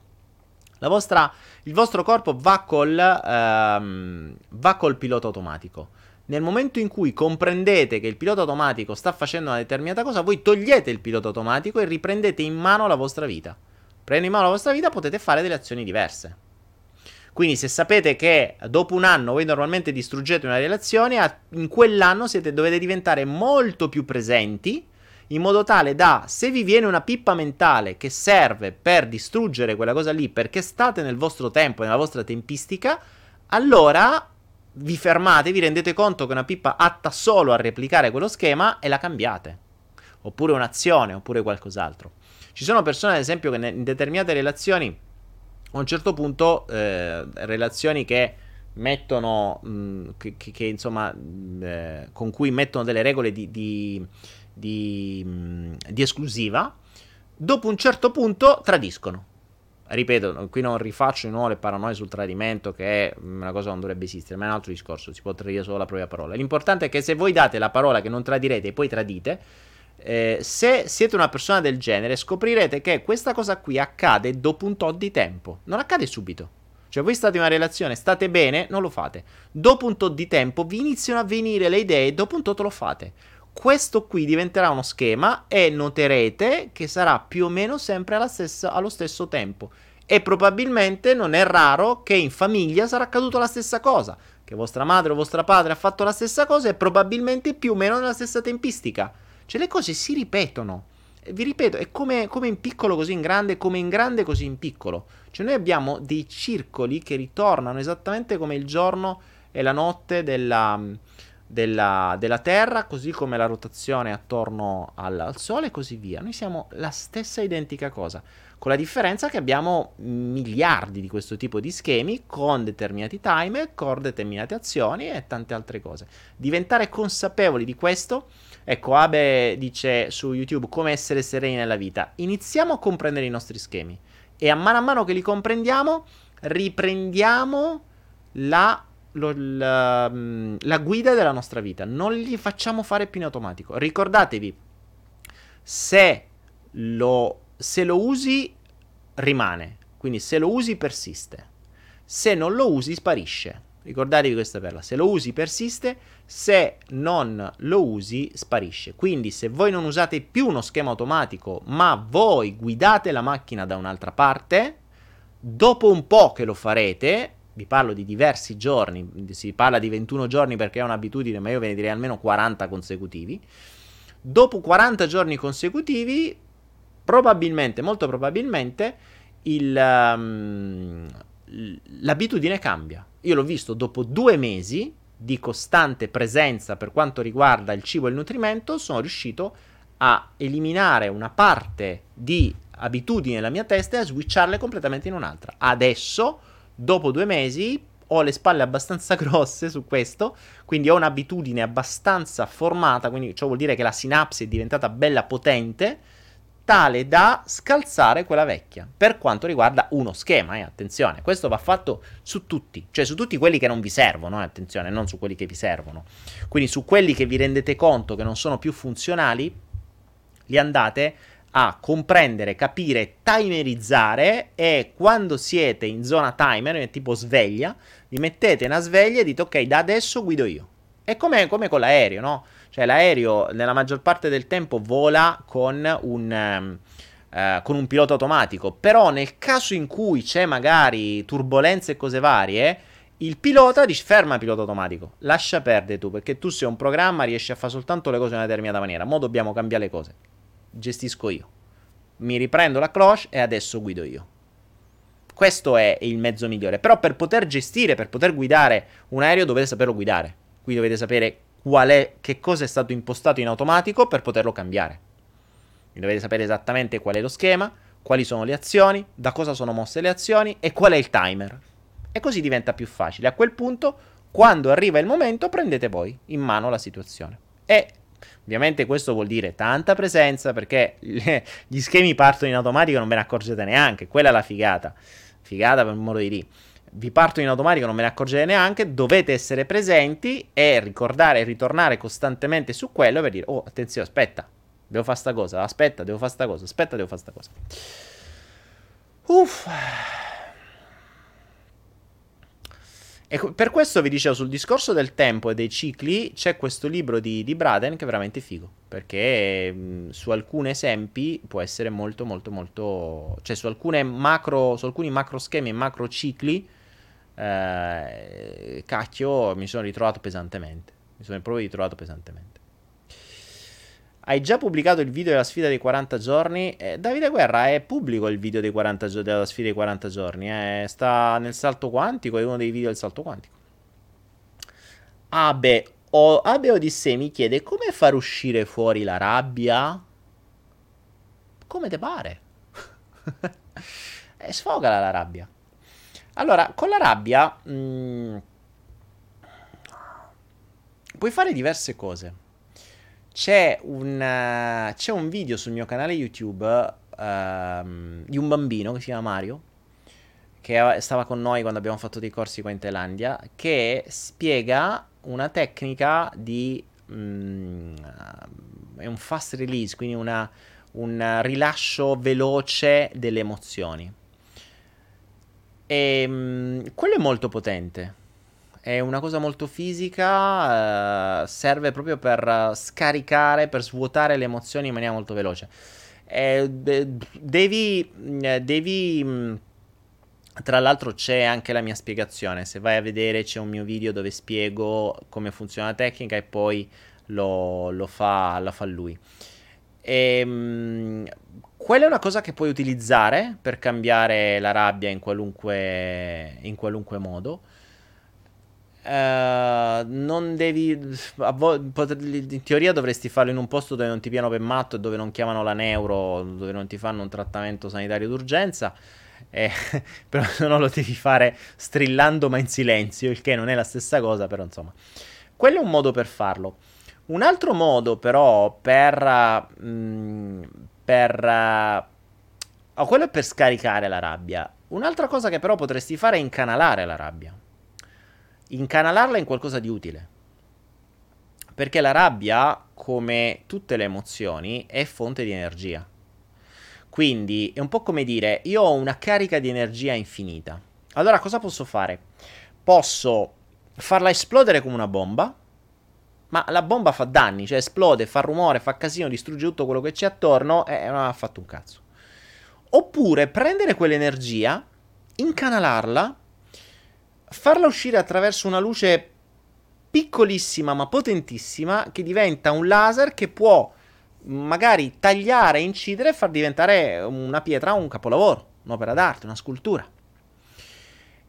Vostra, il vostro corpo va col, ehm, va col pilota automatico. Nel momento in cui comprendete che il pilota automatico sta facendo una determinata cosa, voi togliete il pilota automatico e riprendete in mano la vostra vita. Prendendo in mano la vostra vita potete fare delle azioni diverse. Quindi se sapete che dopo un anno voi normalmente distruggete una relazione, in quell'anno siete, dovete diventare molto più presenti in modo tale da, se vi viene una pippa mentale che serve per distruggere quella cosa lì perché state nel vostro tempo, nella vostra tempistica, allora vi fermate, vi rendete conto che una pippa atta solo a replicare quello schema e la cambiate. Oppure un'azione, oppure qualcos'altro. Ci sono persone, ad esempio, che in determinate relazioni a un certo punto eh, relazioni che mettono, mh, che, che, che, insomma, mh, eh, con cui mettono delle regole di, di, di, mh, di, esclusiva, dopo un certo punto tradiscono. Ripeto, qui non rifaccio di nuovo le paranoie sul tradimento, che è una cosa che non dovrebbe esistere, ma è un altro discorso, si può tradire solo la propria parola. L'importante è che se voi date la parola che non tradirete e poi tradite, eh, se siete una persona del genere, scoprirete che questa cosa qui accade dopo un tot di tempo. Non accade subito. Cioè, voi state in una relazione, state bene, non lo fate. Dopo un tot di tempo vi iniziano a venire le idee, e dopo un tot lo fate. Questo qui diventerà uno schema e noterete che sarà più o meno sempre stessa, allo stesso tempo. E probabilmente non è raro che in famiglia sarà accaduto la stessa cosa. Che vostra madre o vostra padre ha fatto la stessa cosa e probabilmente più o meno nella stessa tempistica. Cioè le cose si ripetono. Vi ripeto, è come, come, in piccolo così in grande, come in grande così in piccolo. Cioè noi abbiamo dei circoli che ritornano esattamente come il giorno e la notte della, della, della, Terra, così come la rotazione attorno al, al, Sole e così via. Noi siamo la stessa identica cosa, con la differenza che abbiamo miliardi di questo tipo di schemi con determinati timer, con determinate azioni e tante altre cose. Diventare consapevoli di questo. Ecco, Abe dice su YouTube come essere sereni nella vita. Iniziamo a comprendere i nostri schemi e a mano a mano che li comprendiamo, riprendiamo la lo, la, mm, la, guida della nostra vita. Non li facciamo fare più in automatico. Ricordatevi, se lo, se lo usi, rimane. Quindi se lo usi, persiste. Se non lo usi, sparisce. Ricordatevi questa perla. Se lo usi, persiste. Se non lo usi, sparisce. Quindi se voi non usate più uno schema automatico, ma voi guidate la macchina da un'altra parte, dopo un po' che lo farete, vi parlo di diversi giorni, si parla di 21 giorni perché è un'abitudine, ma io ve ne direi almeno 40 consecutivi. Dopo 40 giorni consecutivi, probabilmente, molto probabilmente, il, um, l'abitudine cambia. Io l'ho visto dopo due mesi di costante presenza per quanto riguarda il cibo e il nutrimento, sono riuscito a eliminare una parte di abitudini nella mia testa e a switcharle completamente in un'altra. Adesso dopo due mesi ho le spalle abbastanza grosse su questo, quindi ho un'abitudine abbastanza formata, quindi ciò vuol dire che la sinapsi è diventata bella potente, tale da scalzare quella vecchia. Per quanto riguarda uno schema, eh, attenzione, questo va fatto su tutti, cioè su tutti quelli che non vi servono, eh, attenzione, non su quelli che vi servono. Quindi su quelli che vi rendete conto che non sono più funzionali, li andate a comprendere, capire, timerizzare e quando siete in zona timer, tipo sveglia, vi mettete una sveglia e dite ok, da adesso guido io. È come, come con l'aereo, no? Cioè l'aereo nella maggior parte del tempo vola con un... Uh, con un pilota automatico. Però nel caso in cui c'è magari turbolenze e cose varie, il pilota dice ferma il pilota automatico, lascia perdere tu, perché tu sei un programma, riesci a fare soltanto le cose in una determinata maniera. Mo dobbiamo cambiare le cose gestisco io. Mi riprendo la cloche e adesso guido io. Questo è il mezzo migliore. Però per poter gestire, per poter guidare un aereo dovete saperlo guidare. Qui dovete sapere qual è, che cosa è stato impostato in automatico per poterlo cambiare. Dovete sapere esattamente qual è lo schema, quali sono le azioni, da cosa sono mosse le azioni e qual è il timer. E così diventa più facile. A quel punto, quando arriva il momento, prendete voi in mano la situazione. E Ovviamente questo vuol dire tanta presenza perché gli schemi partono in automatico e non ve ne accorgete neanche. Quella è la figata. Figata per modo di dire. Vi partono in automatico, non ve ne accorgete neanche. Dovete essere presenti e ricordare e ritornare costantemente su quello per dire: Oh, attenzione, aspetta, devo fare sta cosa. Aspetta, devo fare sta cosa. Aspetta, devo fare sta cosa. Uff. E per questo vi dicevo, sul discorso del tempo e dei cicli, c'è questo libro di, di Braden che è veramente figo, perché mh, su alcuni esempi può essere molto, molto, molto... cioè su, macro, su alcuni macro schemi e macro cicli, eh, cacchio, mi sono ritrovato pesantemente. Mi sono proprio ritrovato pesantemente. Hai già pubblicato il video della sfida dei 40 giorni? Eh, Davide Guerra è pubblico il video dei 40 gio- della sfida dei 40 giorni. Eh. Sta nel salto quantico, è uno dei video del salto quantico. Abe, o, Abe Odissei mi chiede come far uscire fuori la rabbia? Come te pare? eh, sfogala la rabbia. Allora, con la rabbia mh, mm, puoi fare diverse cose. C'è un, uh, c'è un video sul mio canale YouTube uh, di un bambino che si chiama Mario, che stava con noi quando abbiamo fatto dei corsi qua in Thailandia, che spiega una tecnica di... Um, è un fast release, quindi una, un rilascio veloce delle emozioni. E um, quello è molto potente è una cosa molto fisica, eh, serve proprio per scaricare, per svuotare le emozioni in maniera molto veloce. Eh, devi, eh, devi mm, tra l'altro c'è anche la mia spiegazione, se vai a vedere c'è un mio video dove spiego come funziona la tecnica e poi lo, lo, fa, lo fa, lui. E, um, quella è una cosa che puoi utilizzare per cambiare la rabbia in qualunque, in qualunque modo. Uh, non devi. Vo- in teoria dovresti farlo in un posto dove non ti piano per matto e dove non chiamano la neuro, dove non ti fanno un trattamento sanitario d'urgenza. Eh, però se no lo devi fare strillando ma in silenzio, il che non è la stessa cosa, però insomma. Quello è un modo per farlo. Un altro modo, però, per. Mh, mm, per. Uh, oh, quello è per scaricare la rabbia. Un'altra cosa che però potresti fare è incanalare la rabbia incanalarla in qualcosa di utile. Perché la rabbia, come tutte le emozioni, è fonte di energia. Quindi è un po' come dire, io ho una carica di energia infinita. Allora cosa posso fare? Posso farla esplodere come una bomba, ma la bomba fa danni, cioè esplode, fa rumore, fa casino, distrugge tutto quello che c'è attorno e non ha fatto un cazzo. Oppure prendere quell'energia, incanalarla farla uscire attraverso una luce piccolissima ma potentissima che diventa un laser che può magari tagliare, incidere e far diventare una pietra un capolavoro, un'opera d'arte, una scultura.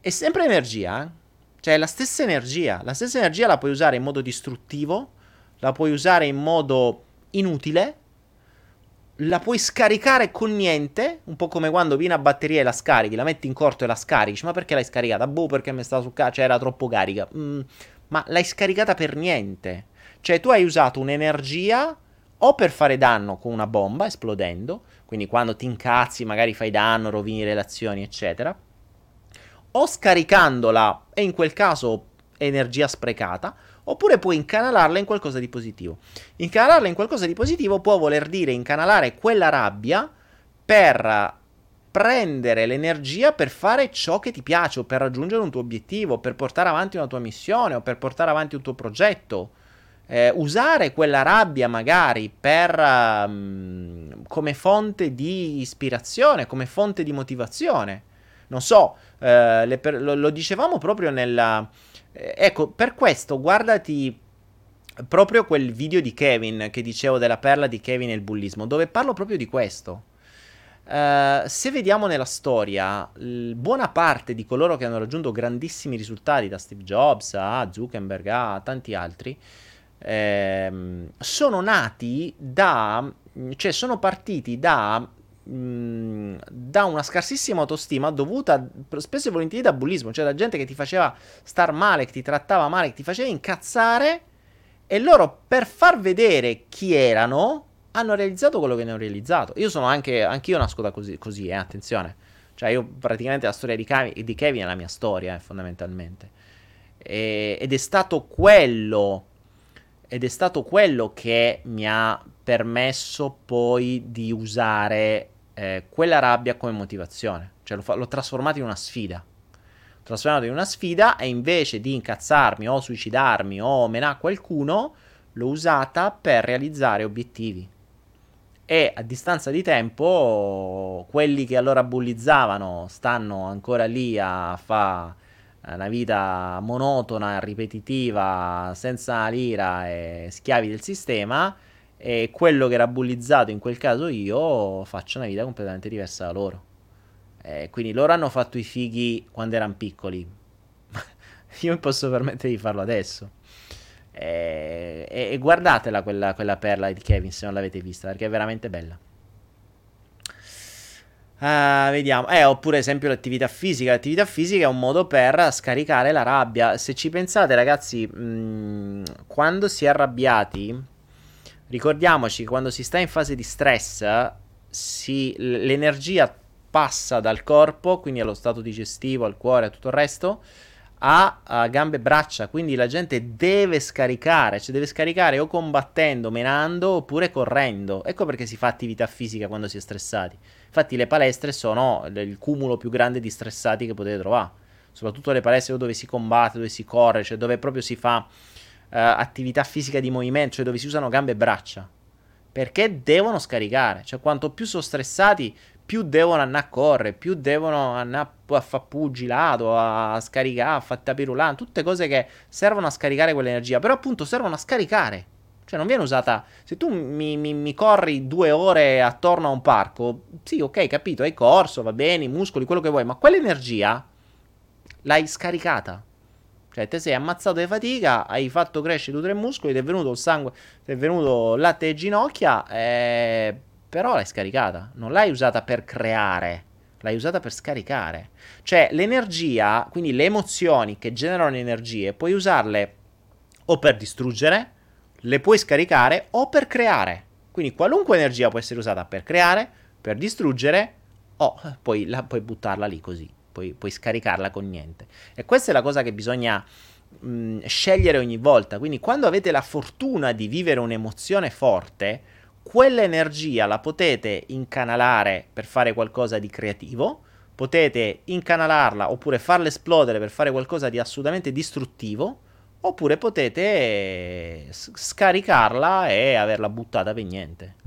È sempre energia, eh? Cioè la stessa energia, la stessa energia la puoi usare in modo distruttivo, la puoi usare in modo inutile, la puoi scaricare con niente, un po' come quando viene a batteria e la scarichi, la metti in corto e la scarichi, ma perché l'hai scaricata? Boh, perché mi stava su cazzo, cioè era troppo carica. Mm, ma l'hai scaricata per niente. Cioè tu hai usato un'energia o per fare danno con una bomba esplodendo, quindi quando ti incazzi magari fai danno, rovini relazioni, eccetera, o scaricandola e in quel caso energia sprecata, oppure puoi incanalarla in qualcosa di positivo. Incanalarla in qualcosa di positivo può voler dire incanalare quella rabbia per prendere l'energia per fare ciò che ti piace o per raggiungere un tuo obiettivo, per portare avanti una tua missione o per portare avanti un tuo progetto. Eh, usare quella rabbia magari per, um, come fonte di ispirazione, come fonte di motivazione. Non so, eh, per- lo, lo, dicevamo proprio nella, eh, ecco, per questo guardati proprio quel video di Kevin che dicevo della perla di Kevin e il bullismo, dove parlo proprio di questo. Uh, se vediamo nella storia, l- buona parte di coloro che hanno raggiunto grandissimi risultati, da Steve Jobs a Zuckerberg a tanti altri, ehm, sono nati da, cioè sono partiti da Da una scarsissima autostima dovuta spesso e volentieri da bullismo, cioè da gente che ti faceva star male, che ti trattava male, che ti faceva incazzare e loro per far vedere chi erano hanno realizzato quello che ne hanno realizzato. Io sono anche, anch'io nasco da così, così eh, attenzione. Cioè io praticamente la storia di, Cavi, di Kevin è la mia storia, eh, fondamentalmente. E, ed è stato quello ed è stato quello che mi ha permesso poi di usare eh, quella rabbia come motivazione. Cioè l'ho, l'ho trasformato in una sfida. L'ho trasformato in una sfida e invece di incazzarmi o suicidarmi o menare qualcuno, l'ho usata per realizzare obiettivi. E a distanza di tempo, quelli che allora bullizzavano stanno ancora lì a fare una vita monotona, ripetitiva, senza lira e schiavi del sistema e quello che era bullizzato in quel caso io faccio una vita completamente diversa da loro. Eh, quindi loro hanno fatto i fighi quando erano piccoli. io mi posso permettere di farlo adesso. Eh, e, e, guardatela quella, quella perla di Kevin se non l'avete vista, perché è veramente bella. Uh, vediamo, eh, oppure esempio l'attività fisica. L'attività fisica è un modo per scaricare la rabbia. Se ci pensate, ragazzi, mh, mm, quando si è arrabbiati, Ricordiamoci quando si sta in fase di stress, si, l'energia passa dal corpo, quindi allo stato digestivo, al cuore, a tutto il resto, a, a, gambe e braccia. Quindi la gente deve scaricare, cioè deve scaricare o combattendo, menando oppure correndo. Ecco perché si fa attività fisica quando si è stressati. Infatti le palestre sono il cumulo più grande di stressati che potete trovare. Soprattutto le palestre dove si combatte, dove si corre, cioè dove proprio si fa attività fisica di movimento, cioè dove si usano gambe e braccia. Perché devono scaricare. Cioè, quanto più sono stressati, più devono andare a correre, più devono andare a fare pugilato, a scaricare, a fare tapirulano, tutte cose che servono a scaricare quell'energia. Però appunto servono a scaricare. Cioè non viene usata... Se tu mi, mi, mi, corri due ore attorno a un parco, sì, ok, capito, hai corso, va bene, i muscoli, quello che vuoi, ma quell'energia l'hai scaricata. Cioè, te sei ammazzato di fatica, hai fatto crescere o tre muscoli, ti è venuto il sangue, ti è venuto latte e ginocchia, eh, però l'hai scaricata. Non l'hai usata per creare, l'hai usata per scaricare. Cioè, l'energia, quindi le emozioni che generano energie, puoi usarle o per distruggere, le puoi scaricare o per creare. Quindi qualunque energia può essere usata per creare, per distruggere o poi la, puoi buttarla lì così puoi, puoi scaricarla con niente. E questa è la cosa che bisogna mh, scegliere ogni volta. Quindi quando avete la fortuna di vivere un'emozione forte, quell'energia la potete incanalare per fare qualcosa di creativo, potete incanalarla oppure farla esplodere per fare qualcosa di assolutamente distruttivo, oppure potete scaricarla e averla buttata per niente.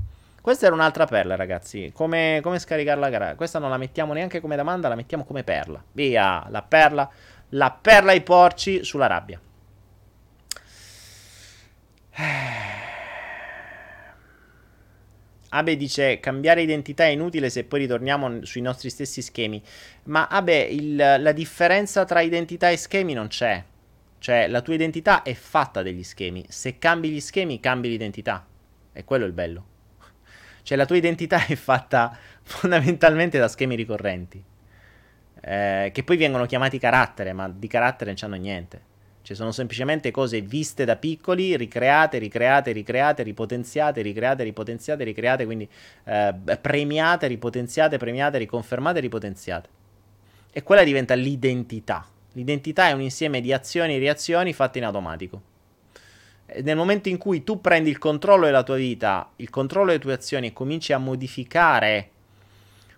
Questa era un'altra perla, ragazzi. Come, come scaricarla? Questa non la mettiamo neanche come domanda, la mettiamo come perla. Via, la perla. La perla ai porci sulla rabbia. Abe dice cambiare identità è inutile se poi ritorniamo sui nostri stessi schemi. Ma Abe, il, la differenza tra identità e schemi non c'è. Cioè, la tua identità è fatta degli schemi. Se cambi gli schemi, cambi l'identità. E quello è il bello. Cioè la tua identità è fatta fondamentalmente da schemi ricorrenti, eh, che poi vengono chiamati carattere, ma di carattere non hanno niente. Cioè sono semplicemente cose viste da piccoli, ricreate, ricreate, ricreate, ripotenziate, ricreate, ripotenziate, ricreate, quindi eh, premiate, ripotenziate, premiate, riconfermate, ripotenziate. E quella diventa l'identità. L'identità è un insieme di azioni e reazioni fatte in automatico nel momento in cui tu prendi il controllo della tua vita, il controllo delle tue azioni e cominci a modificare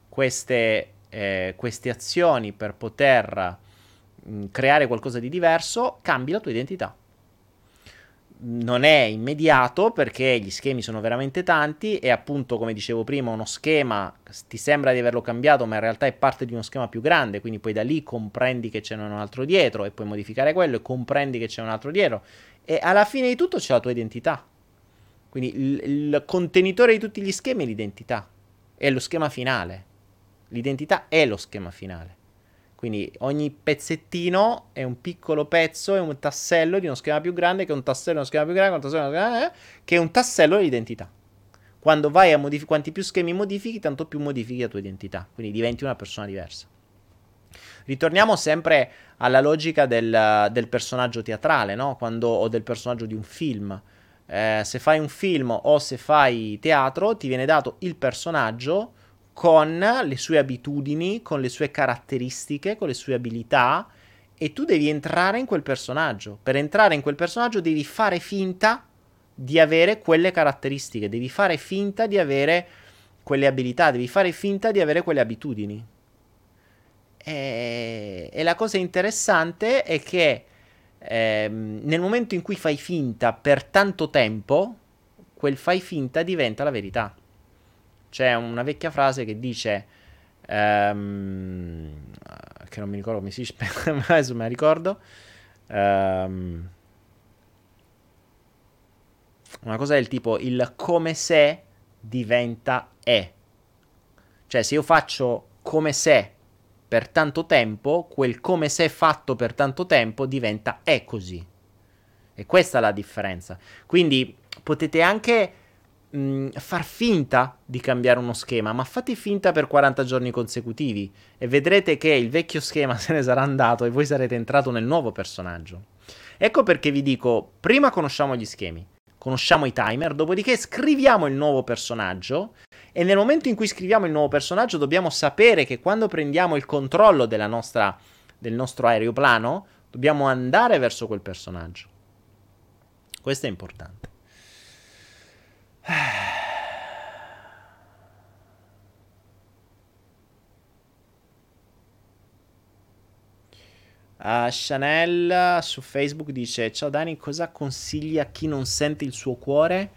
queste, eh, queste azioni per poter mh, mm, creare qualcosa di diverso, cambi la tua identità. Non è immediato perché gli schemi sono veramente tanti e appunto come dicevo prima uno schema ti sembra di averlo cambiato ma in realtà è parte di uno schema più grande quindi poi da lì comprendi che c'è un altro dietro e puoi modificare quello e comprendi che c'è un altro dietro e alla fine di tutto c'è la tua identità. Quindi il, il contenitore di tutti gli schemi è l'identità, è lo schema finale. L'identità è lo schema finale. Quindi ogni pezzettino è un piccolo pezzo, è un tassello di uno schema più grande, che è un tassello di uno schema più grande, un tassello, eh, che è un tassello dell'identità. Quando vai a modificare, quanti più schemi modifichi, tanto più modifichi la tua identità. Quindi diventi una persona diversa. Ritorniamo sempre alla logica del, del personaggio teatrale, no? Quando, o del personaggio di un film. Eh, se fai un film o se fai teatro, ti viene dato il personaggio con le sue abitudini, con le sue caratteristiche, con le sue abilità e tu devi entrare in quel personaggio. Per entrare in quel personaggio devi fare finta di avere quelle caratteristiche, devi fare finta di avere quelle abilità, devi fare finta di avere quelle abitudini. E, e la cosa interessante è che ehm, nel momento in cui fai finta per tanto tempo, quel fai finta diventa la verità. C'è una vecchia frase che dice, ehm, che non mi ricordo come si dice, adesso me ricordo, ehm, una cosa del tipo, il come se diventa è. Cioè se io faccio come se per tanto tempo, quel come se è fatto per tanto tempo diventa è così. E questa è la differenza. Quindi potete anche mh, far finta di cambiare uno schema, ma fate finta per 40 giorni consecutivi e vedrete che il vecchio schema se ne sarà andato e voi sarete entrato nel nuovo personaggio. Ecco perché vi dico, prima conosciamo gli schemi, conosciamo i timer, dopodiché scriviamo il nuovo personaggio e nel momento in cui scriviamo il nuovo personaggio dobbiamo sapere che quando prendiamo il controllo nostra, del nostro aeroplano dobbiamo andare verso quel personaggio. Questo è importante. Uh, Chanel su Facebook dice: Ciao Dani, cosa consigli a chi non sente il suo cuore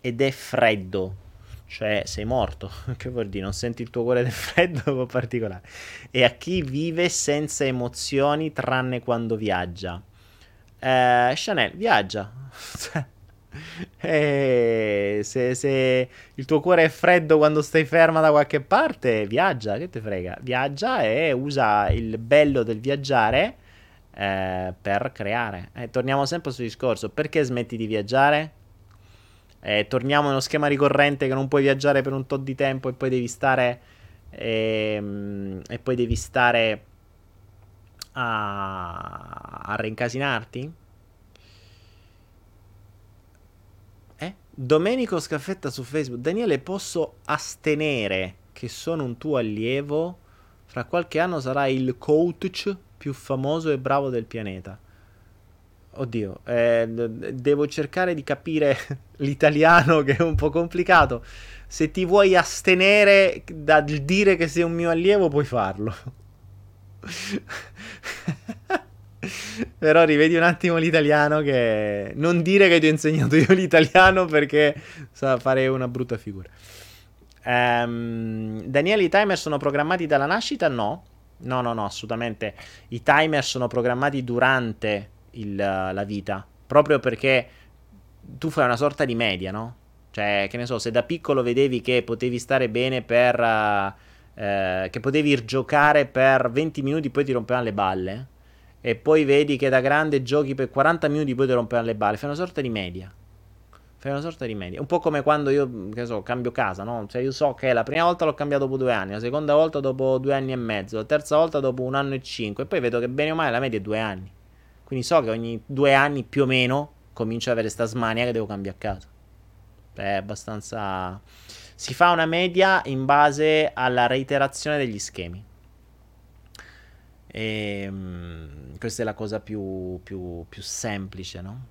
ed è freddo? Cioè, sei morto. che vuol dire? Non senti il tuo cuore è freddo o particolare. E a chi vive senza emozioni tranne quando viaggia? Uh, Chanel, viaggia. E se, se, il tuo cuore è freddo quando stai ferma da qualche parte, viaggia, che te frega? Viaggia e usa il bello del viaggiare eh, per creare. Eh, torniamo sempre sul discorso, perché smetti di viaggiare? Eh, torniamo nello schema ricorrente che non puoi viaggiare per un tot di tempo e poi devi stare... Ehm, e poi devi stare a, a reincasinarti? Eh? Domenico Scaffetta su Facebook. Daniele, posso astenere che sono un tuo allievo? Fra qualche anno sarai il coach più famoso e bravo del pianeta. Oddio, eh, devo cercare di capire l'italiano che è un po' complicato. Se ti vuoi astenere dal dire che sei un mio allievo, puoi farlo. Però rivedi un attimo l'italiano che... Non dire che ti ho insegnato io l'italiano perché sa fare una brutta figura. Um, Daniele, i timer sono programmati dalla nascita? No. No, no, no, assolutamente. I timer sono programmati durante il, la vita. Proprio perché tu fai una sorta di media, no? Cioè, che ne so, se da piccolo vedevi che potevi stare bene per... Uh, eh, che potevi giocare per 20 minuti, poi ti rompevano le balle. E poi vedi che da grande giochi per 40 minuti, poi ti rompevano le balle. Fai una sorta di media. Fai una sorta di media. Un po' come quando io, che so, cambio casa, no? Cioè, io so che la prima volta l'ho cambiato dopo due anni, la seconda volta dopo due anni e mezzo, la terza volta dopo un anno e cinque. E poi vedo che bene o male la media è due anni. Quindi so che ogni due anni più o meno comincio ad avere sta smania che devo cambiare casa. È abbastanza si fa una media in base alla reiterazione degli schemi. E, um, questa è la cosa più, più, più semplice, no?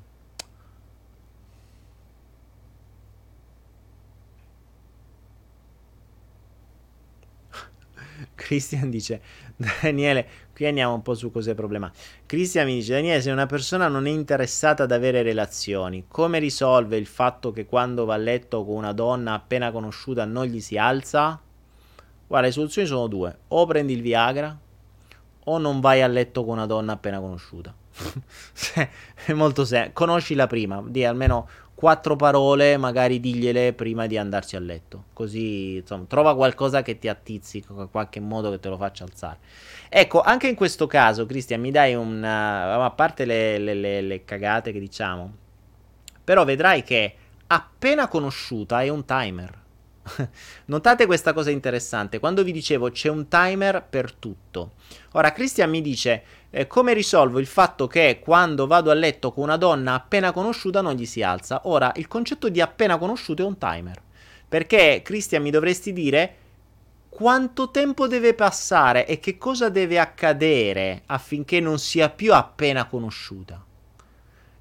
Christian dice Daniele Qui andiamo un po' su cose problematiche. Cristian mi dice: Daniele, se una persona non è interessata ad avere relazioni, come risolve il fatto che quando va a letto con una donna appena conosciuta non gli si alza? Guarda, le soluzioni sono due: o prendi il Viagra, o non vai a letto con una donna appena conosciuta. è molto semplice. Conoscila prima, di almeno quattro parole, magari digliele prima di andarci a letto. Così, insomma, trova qualcosa che ti attizzi, in qualche modo che te lo faccia alzare. Ecco, anche in questo caso, Cristian, mi dai un... A parte le, le, le, le cagate che diciamo, però vedrai che appena conosciuta è un timer. Notate questa cosa interessante, quando vi dicevo c'è un timer per tutto. Ora Christian mi dice eh, come risolvo il fatto che quando vado a letto con una donna appena conosciuta non gli si alza. Ora il concetto di appena conosciuto è un timer. Perché Christian mi dovresti dire quanto tempo deve passare e che cosa deve accadere affinché non sia più appena conosciuta.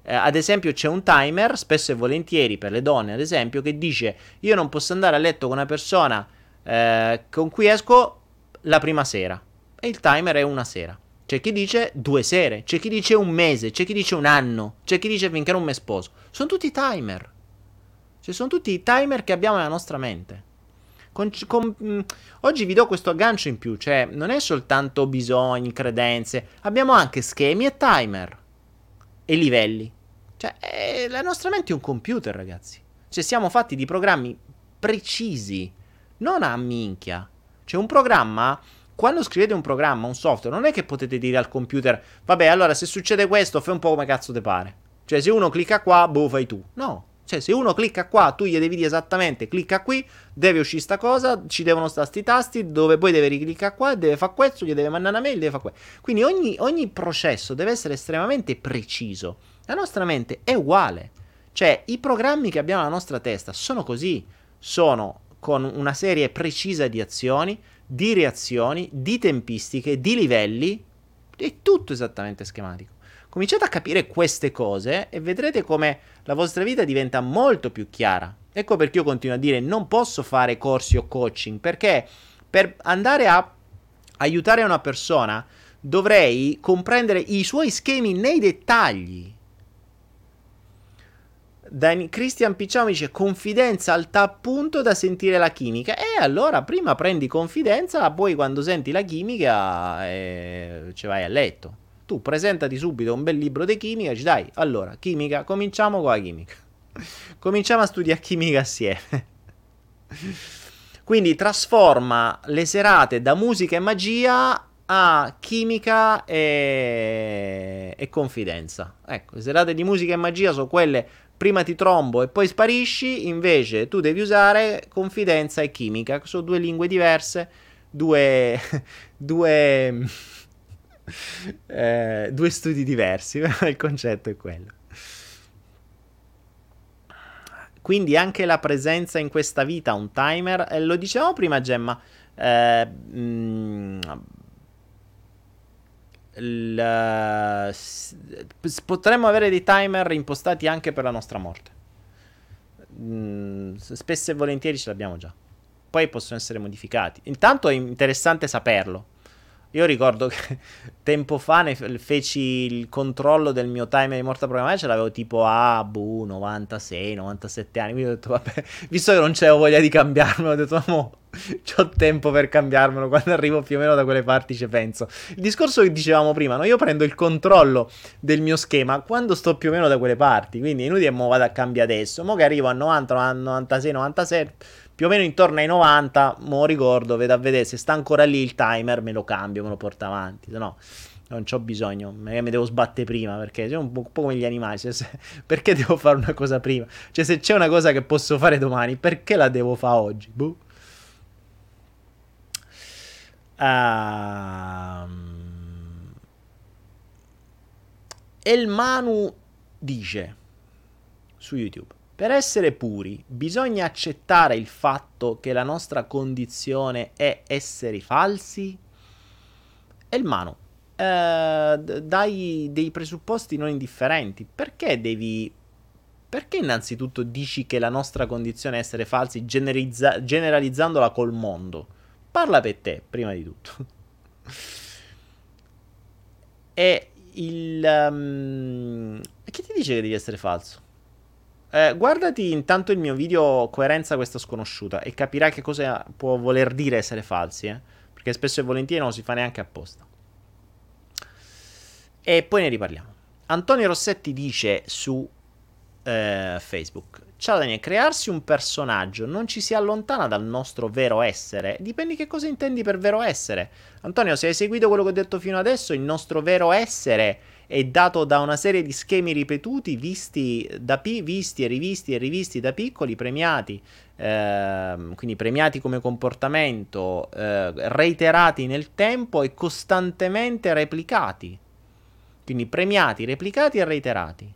Eh, ad esempio c'è un timer, spesso e volentieri per le donne, ad esempio, che dice io non posso andare a letto con una persona eh, con cui esco la prima sera. E il timer è una sera. C'è chi dice due sere, c'è chi dice un mese, c'è chi dice un anno, c'è chi dice finché non mi sposo. Sono tutti timer. Cioè, sono tutti i timer che abbiamo nella nostra mente. Con, con, mh, mm, oggi vi do questo aggancio in più, cioè non è soltanto bisogni, credenze, abbiamo anche schemi e timer e livelli. Cioè, eh, la nostra mente è un computer, ragazzi. Cioè, siamo fatti di programmi precisi, non a minchia. Cioè, un programma, quando scrivete un programma, un software, non è che potete dire al computer, vabbè, allora se succede questo, fai un po' come cazzo te pare. Cioè, se uno clicca qua, boh, fai tu. No, cioè, se uno clicca qua, tu gli devi dire esattamente clicca qui, deve uscire sta cosa, ci devono stare sti tasti, dove poi deve ricliccare qua, deve fare questo, gli deve mandare una mail, deve fare questo. Quindi ogni, ogni processo deve essere estremamente preciso. La nostra mente è uguale. Cioè, i programmi che abbiamo nella nostra testa sono così. Sono con una serie precisa di azioni, di reazioni, di tempistiche, di livelli. È tutto esattamente schematico. Cominciate a capire queste cose e vedrete come la vostra vita diventa molto più chiara. Ecco perché io continuo a dire non posso fare corsi o coaching, perché per andare a aiutare una persona dovrei comprendere i suoi schemi nei dettagli. Dan- Christian Picciamo dice confidenza al tal punto da sentire la chimica. E allora prima prendi confidenza, poi quando senti la chimica eh, ci vai a letto. Tu presentati subito un bel libro di chimica e dici dai, allora, chimica, cominciamo con la chimica. cominciamo a studiare chimica assieme. Quindi trasforma le serate da musica e magia a chimica e, e confidenza. Ecco, le serate di musica e magia sono quelle prima ti trombo e poi sparisci, invece tu devi usare confidenza e chimica, sono due lingue diverse, due, due, eh, due studi diversi, il concetto è quello. Quindi anche la presenza in questa vita un timer, eh, lo dicevamo prima Gemma, eh, mh, mm, il, potremmo avere dei timer impostati anche per la nostra morte. Mm, spesso e volentieri ce l'abbiamo già. Poi possono essere modificati. Intanto è interessante saperlo. Io ricordo che tempo fa ne feci il controllo del mio timer di morta programmata, ce l'avevo tipo a boh, 96, 97 anni. Quindi ho detto, vabbè, visto che non c'avevo voglia di cambiarmelo, ho detto, mo, ho tempo per cambiarmelo. Quando arrivo più o meno da quelle parti ci penso. Il discorso che dicevamo prima, no? Io prendo il controllo del mio schema quando sto più o meno da quelle parti. Quindi è inutile mo vado a cambiare adesso. Mo che arrivo a 90, 96, 97 più o meno intorno ai 90, mo ricordo, vedo a vedere se sta ancora lì il timer, me lo cambio, me lo porto avanti, se no non ho bisogno, magari mi devo sbattere prima perché sono un po', come gli animali, cioè, se, perché devo fare una cosa prima? Cioè se c'è una cosa che posso fare domani, perché la devo fare oggi? Boh. Um... El Manu dice su YouTube per essere puri bisogna accettare il fatto che la nostra condizione è essere falsi? E il mano, eh, dai dei presupposti non indifferenti. Perché devi... Perché innanzitutto dici che la nostra condizione è essere falsi generalizza- generalizzandola col mondo? Parla per te, prima di tutto. e il... Um... Chi ti dice che devi essere falso? Eh, guardati intanto il mio video Coerenza questa sconosciuta e capirai che cosa può voler dire essere falsi, eh? Perché spesso e volentieri non si fa neanche apposta. E poi ne riparliamo. Antonio Rossetti dice su eh, Facebook: Ciao Daniele, crearsi un personaggio non ci si allontana dal nostro vero essere. Dipende che cosa intendi per vero essere. Antonio, se hai seguito quello che ho detto fino adesso, il nostro vero essere è dato da una serie di schemi ripetuti, visti, da visti e rivisti e rivisti da piccoli, premiati, eh, quindi premiati come comportamento, eh, reiterati nel tempo e costantemente replicati. Quindi premiati, replicati e reiterati.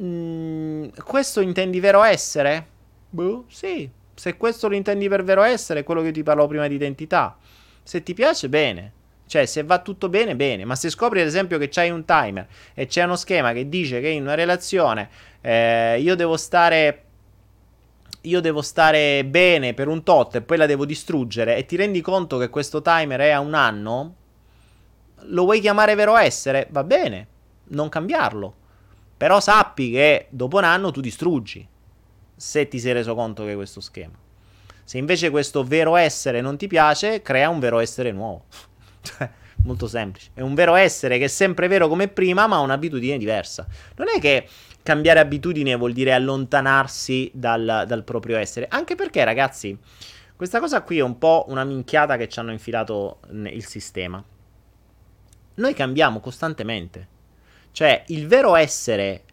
Mm, questo intendi vero essere? Boh, sì. Se questo lo intendi per vero essere, è quello che ti parlavo prima di identità. Se ti piace, bene. Cioè, se va tutto bene, bene. Ma se scopri, ad esempio, che c'hai un timer e c'è uno schema che dice che in una relazione eh, io devo stare. Io devo stare bene per un tot e poi la devo distruggere e ti rendi conto che questo timer è a un anno, lo vuoi chiamare vero essere? Va bene, non cambiarlo. Però sappi che dopo un anno tu distruggi. Se ti sei reso conto che è questo schema. Se invece questo vero essere non ti piace, crea un vero essere nuovo. Cioè, molto semplice. È un vero essere che è sempre vero come prima, ma ha un'abitudine diversa. Non è che cambiare abitudine vuol dire allontanarsi dal, dal proprio essere. Anche perché, ragazzi, questa cosa qui è un po' una minchiata che ci hanno infilato il sistema. Noi cambiamo costantemente. Cioè, il vero essere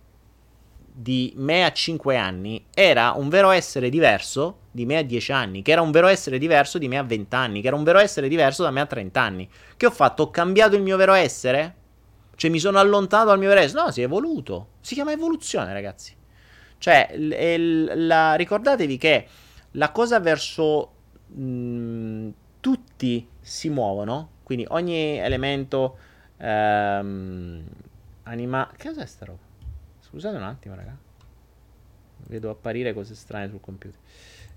di me a 5 anni era un vero essere diverso di me a 10 anni, che era un vero essere diverso di me a 20 anni, che era un vero essere diverso da me a 30 anni. Che ho fatto? Ho cambiato il mio vero essere? Cioè mi sono allontanato dal mio vero essere? No, si è evoluto. Si chiama evoluzione, ragazzi. Cioè, l- l- la, ricordatevi che la cosa verso mh, mm, tutti si muovono, quindi ogni elemento ehm, anima... Che cos'è sta roba? Scusate un attimo, raga. Vedo apparire cose strane sul computer.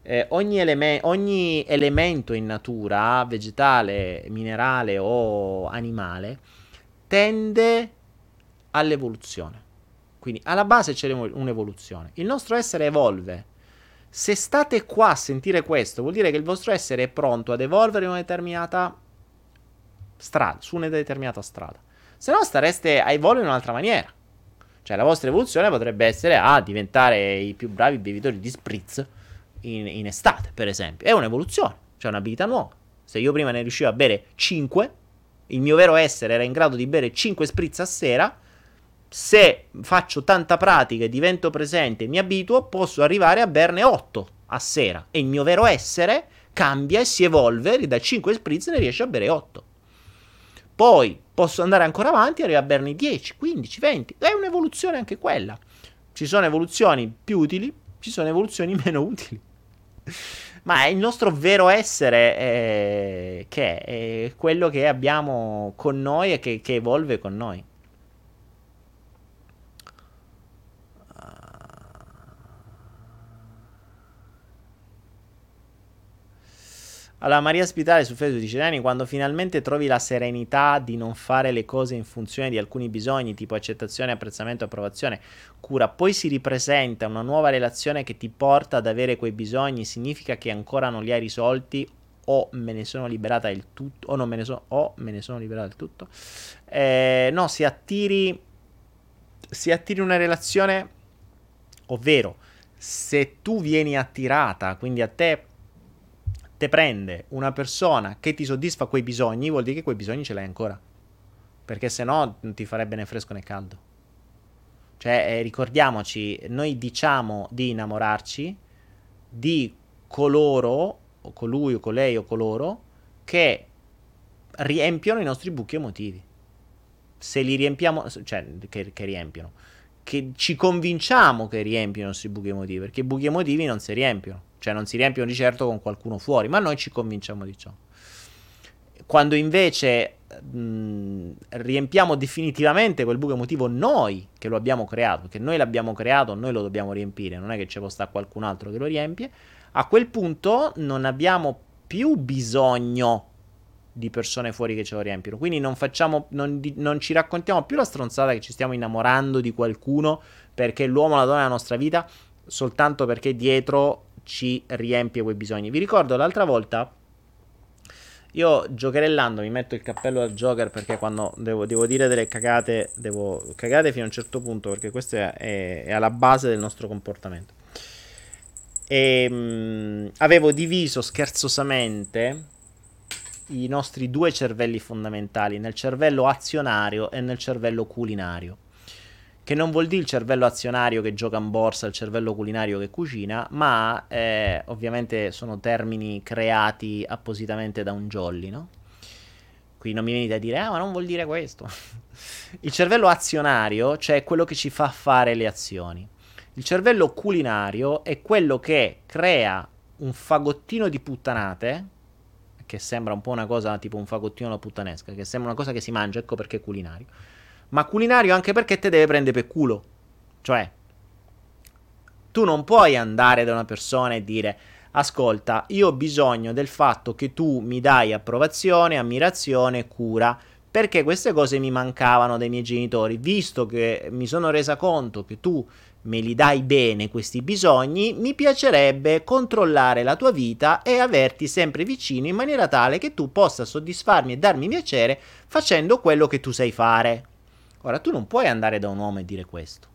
Eh, ogni, eleme- ogni elemento in natura, vegetale, minerale o animale, tende all'evoluzione. Quindi alla base c'è un'evoluzione. Il nostro essere evolve. Se state qua a sentire questo, vuol dire che il vostro essere è pronto ad evolvere in una determinata strada, su una determinata strada. Se no stareste a evolvere in un'altra maniera. Cioè la vostra evoluzione potrebbe essere a diventare i più bravi bevitori di spritz in, in estate, per esempio. È un'evoluzione, cioè un'abilità nuova. Se io prima ne riuscivo a bere 5, il mio vero essere era in grado di bere 5 spritz a sera, se faccio tanta pratica e divento presente e mi abituo, posso arrivare a berne 8 a sera e il mio vero essere cambia e si evolve da 5 spritz ne riesce a bere 8. Poi posso andare ancora avanti e arrivare a berne 10, 15, 20. È un'evoluzione anche quella. Ci sono evoluzioni più utili, ci sono evoluzioni meno utili. Ma il nostro vero essere è, che è quello che abbiamo con noi e che, che evolve con noi. Allora, Maria Spitale su Facebook dice: Dani, quando finalmente trovi la serenità di non fare le cose in funzione di alcuni bisogni, tipo accettazione, apprezzamento, approvazione, cura, poi si ripresenta una nuova relazione che ti porta ad avere quei bisogni, significa che ancora non li hai risolti o me ne sono liberata del tutto, o non me ne sono, o me ne sono liberata del tutto. Eh, no, si attiri, si attiri una relazione, ovvero se tu vieni attirata, quindi a te te prende una persona che ti soddisfa quei bisogni, vuol dire che quei bisogni ce l'hai ancora. Perché se no non ti farebbe né fresco né caldo. Cioè, eh, ricordiamoci, noi diciamo di innamorarci di coloro, o colui o colei o coloro, che riempiono i nostri buchi emotivi. Se li riempiamo, cioè, che, che riempiono, che ci convinciamo che riempiono i nostri buchi emotivi, perché i buchi emotivi non si riempiono cioè non si riempiono di certo con qualcuno fuori, ma noi ci convinciamo di ciò. Quando invece mh, riempiamo definitivamente quel buco emotivo noi che lo abbiamo creato, perché noi l'abbiamo creato, noi lo dobbiamo riempire, non è che ci può stare qualcun altro che lo riempie, a quel punto non abbiamo più bisogno di persone fuori che ce lo riempiono. Quindi non, facciamo, non, non, ci raccontiamo più la stronzata che ci stiamo innamorando di qualcuno perché l'uomo la donna nella nostra vita soltanto perché dietro ci riempie quei bisogni. Vi ricordo l'altra volta, io giocherellando mi metto il cappello al Joker perché quando devo, devo dire delle cagate, devo cagate fino a un certo punto perché questo è, è, è alla base del nostro comportamento. E mh, mm, avevo diviso scherzosamente i nostri due cervelli fondamentali nel cervello azionario e nel cervello culinario che non vuol dire il cervello azionario che gioca in borsa, il cervello culinario che cucina, ma eh, ovviamente sono termini creati appositamente da un jolly, no? Qui non mi venite a dire, ah, ma non vuol dire questo. il cervello azionario, cioè quello che ci fa fare le azioni. Il cervello culinario è quello che crea un fagottino di puttanate, che sembra un po' una cosa tipo un fagottino puttanesca, che sembra una cosa che si mangia, ecco perché è culinario ma culinario anche perché te deve prendere per culo. Cioè, tu non puoi andare da una persona e dire ascolta, io ho bisogno del fatto che tu mi dai approvazione, ammirazione, cura, perché queste cose mi mancavano dai miei genitori, visto che mi sono resa conto che tu me li dai bene questi bisogni, mi piacerebbe controllare la tua vita e averti sempre vicino in maniera tale che tu possa soddisfarmi e darmi piacere facendo quello che tu sai fare. Ora, tu non puoi andare da un uomo e dire questo.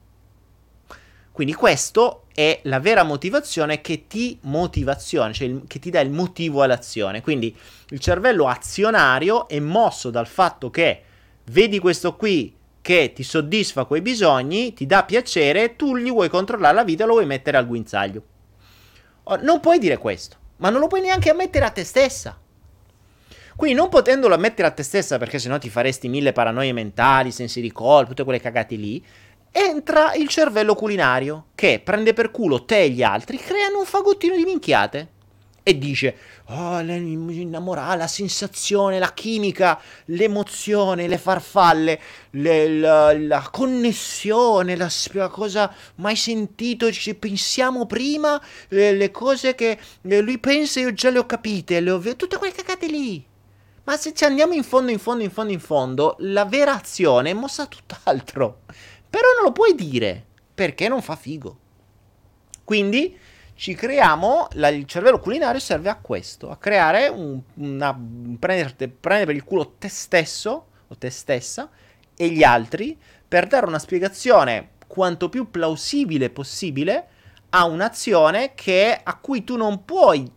Quindi questo è la vera motivazione che ti motivazione, cioè il, che ti dà il motivo all'azione. Quindi il cervello azionario è mosso dal fatto che vedi questo qui che ti soddisfa quei bisogni, ti dà piacere, tu gli vuoi controllare la vita lo vuoi mettere al guinzaglio. non puoi dire questo, ma non lo puoi neanche ammettere a te stessa. Quindi non potendolo ammettere a te stessa, perché sennò ti faresti mille paranoie mentali, sensi di colpa, tutte quelle cagate lì, entra il cervello culinario, che prende per culo te e gli altri, creano un fagottino di minchiate. E dice, oh, l'innamorare, la sensazione, la chimica, l'emozione, le farfalle, le, la, la, connessione, la, la, cosa mai sentito, ci pensiamo prima, le, le cose che lui pensa io già le ho capite, le ho, tutte quelle cagate lì. Ma se ci andiamo in fondo, in fondo, in fondo, in fondo, la vera azione è mossa tutt'altro. Però non lo puoi dire, perché non fa figo. Quindi ci creiamo, la, il cervello culinario serve a questo, a creare un, una, prendere, prendere per il culo te stesso o te stessa e gli altri per dare una spiegazione quanto più plausibile possibile a un'azione che, a cui tu non puoi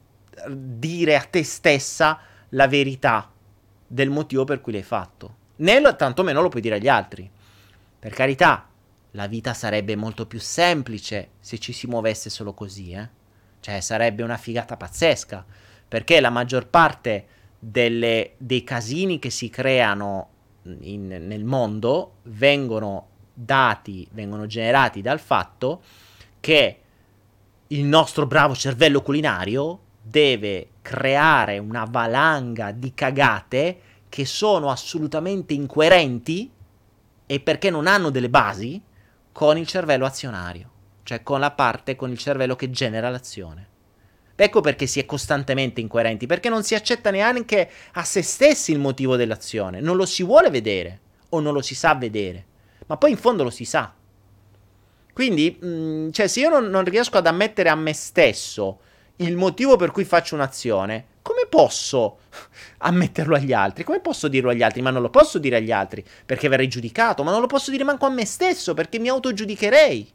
dire a te stessa la verità del motivo per cui l'hai fatto, né lo, tantomeno lo puoi dire agli altri. Per carità, la vita sarebbe molto più semplice se ci si muovesse solo così, eh? Cioè, sarebbe una figata pazzesca, perché la maggior parte delle, dei casini che si creano in, nel mondo vengono dati, vengono generati dal fatto che il nostro bravo cervello culinario deve creare una valanga di cagate che sono assolutamente incoerenti e perché non hanno delle basi con il cervello azionario, cioè con la parte, con il cervello che genera l'azione. Ecco perché si è costantemente incoerenti, perché non si accetta neanche a se stessi il motivo dell'azione, non lo si vuole vedere o non lo si sa vedere, ma poi in fondo lo si sa. Quindi, mh, mm, cioè, se io non, non riesco ad ammettere a me stesso il motivo per cui faccio un'azione, posso ammetterlo agli altri? Come posso dirlo agli altri? Ma non lo posso dire agli altri perché verrei giudicato, ma non lo posso dire manco a me stesso perché mi autogiudicherei.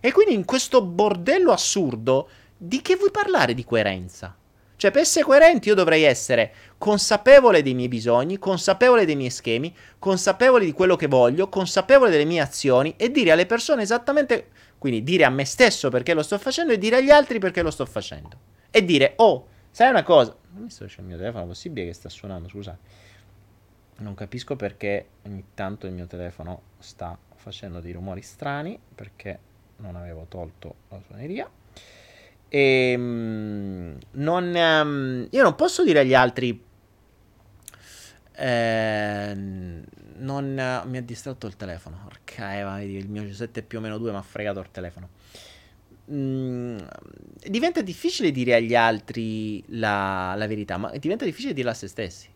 E quindi in questo bordello assurdo di che vuoi parlare di coerenza? Cioè, per essere coerenti io dovrei essere consapevole dei miei bisogni, consapevole dei miei schemi, consapevole di quello che voglio, consapevole delle mie azioni e dire alle persone esattamente, quindi dire a me stesso perché lo sto facendo e dire agli altri perché lo sto facendo. E dire, oh, sai una cosa? Non mi sto il mio telefono, possibile che sta suonando, scusate. Non capisco perché ogni tanto il mio telefono sta facendo dei rumori strani perché non avevo tolto la suoneria. E, ehm, non, um, io non posso dire agli altri. Eh, non mi ha distratto il telefono. Porca Eva, il mio G7 più o meno 2 mi ha fregato il telefono. Mm, diventa difficile dire agli altri la, la verità, ma diventa difficile dirla a se stessi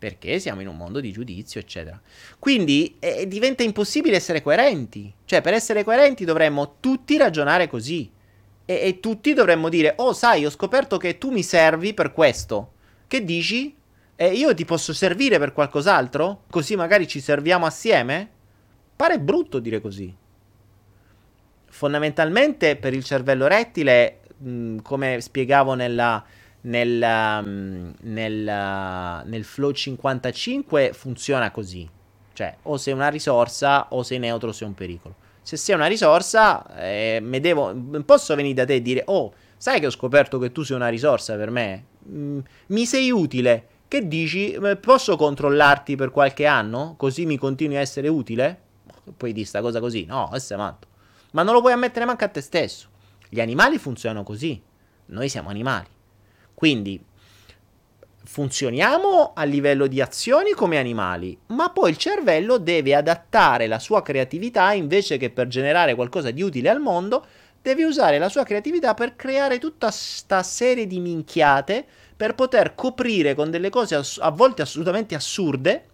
perché siamo in un mondo di giudizio, eccetera. Quindi eh, diventa impossibile essere coerenti. Cioè, per essere coerenti dovremmo tutti ragionare così e, e tutti dovremmo dire, oh sai, ho scoperto che tu mi servi per questo. Che dici? E io ti posso servire per qualcos'altro? Così magari ci serviamo assieme? Pare brutto dire così. Fondamentalmente per il cervello rettile, mh, come spiegavo nella, nel, um, nel, uh, nel Flow 55, funziona così. Cioè, o sei una risorsa o sei neutro o sei un pericolo se sei una risorsa, eh, devo, posso venire da te e dire, oh, sai che ho scoperto che tu sei una risorsa per me? Mm, mi sei utile. Che dici? Posso controllarti per qualche anno? Così mi continui a essere utile? Puoi dire sta cosa così? No, questo è matto. Ma non lo puoi ammettere manco a te stesso. Gli animali funzionano così. Noi siamo animali. Quindi funzioniamo a livello di azioni come animali, ma poi il cervello deve adattare la sua creatività invece che per generare qualcosa di utile al mondo, deve usare la sua creatività per creare tutta questa serie di minchiate per poter coprire con delle cose ass- a volte assolutamente assurde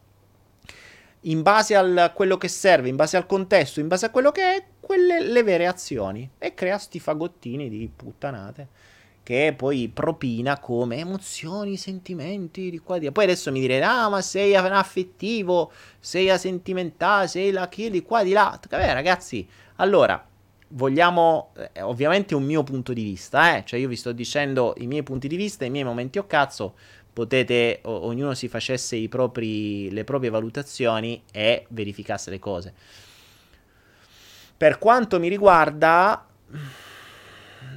in base a quello che serve, in base al contesto, in base a quello che è, quelle le vere azioni e crea sti fagottini di puttanate che poi propina come emozioni, sentimenti di qua di là. Poi adesso mi direte, ah, ma sei affettivo, sei sentimentale, sei la chi di qua di là. Vabbè, ragazzi, allora, vogliamo, eh, ovviamente un mio punto di vista, eh? cioè io vi sto dicendo i miei punti di vista, i miei momenti o cazzo, potete, o, ognuno si facesse propri, le proprie valutazioni e verificasse le cose. Per quanto mi riguarda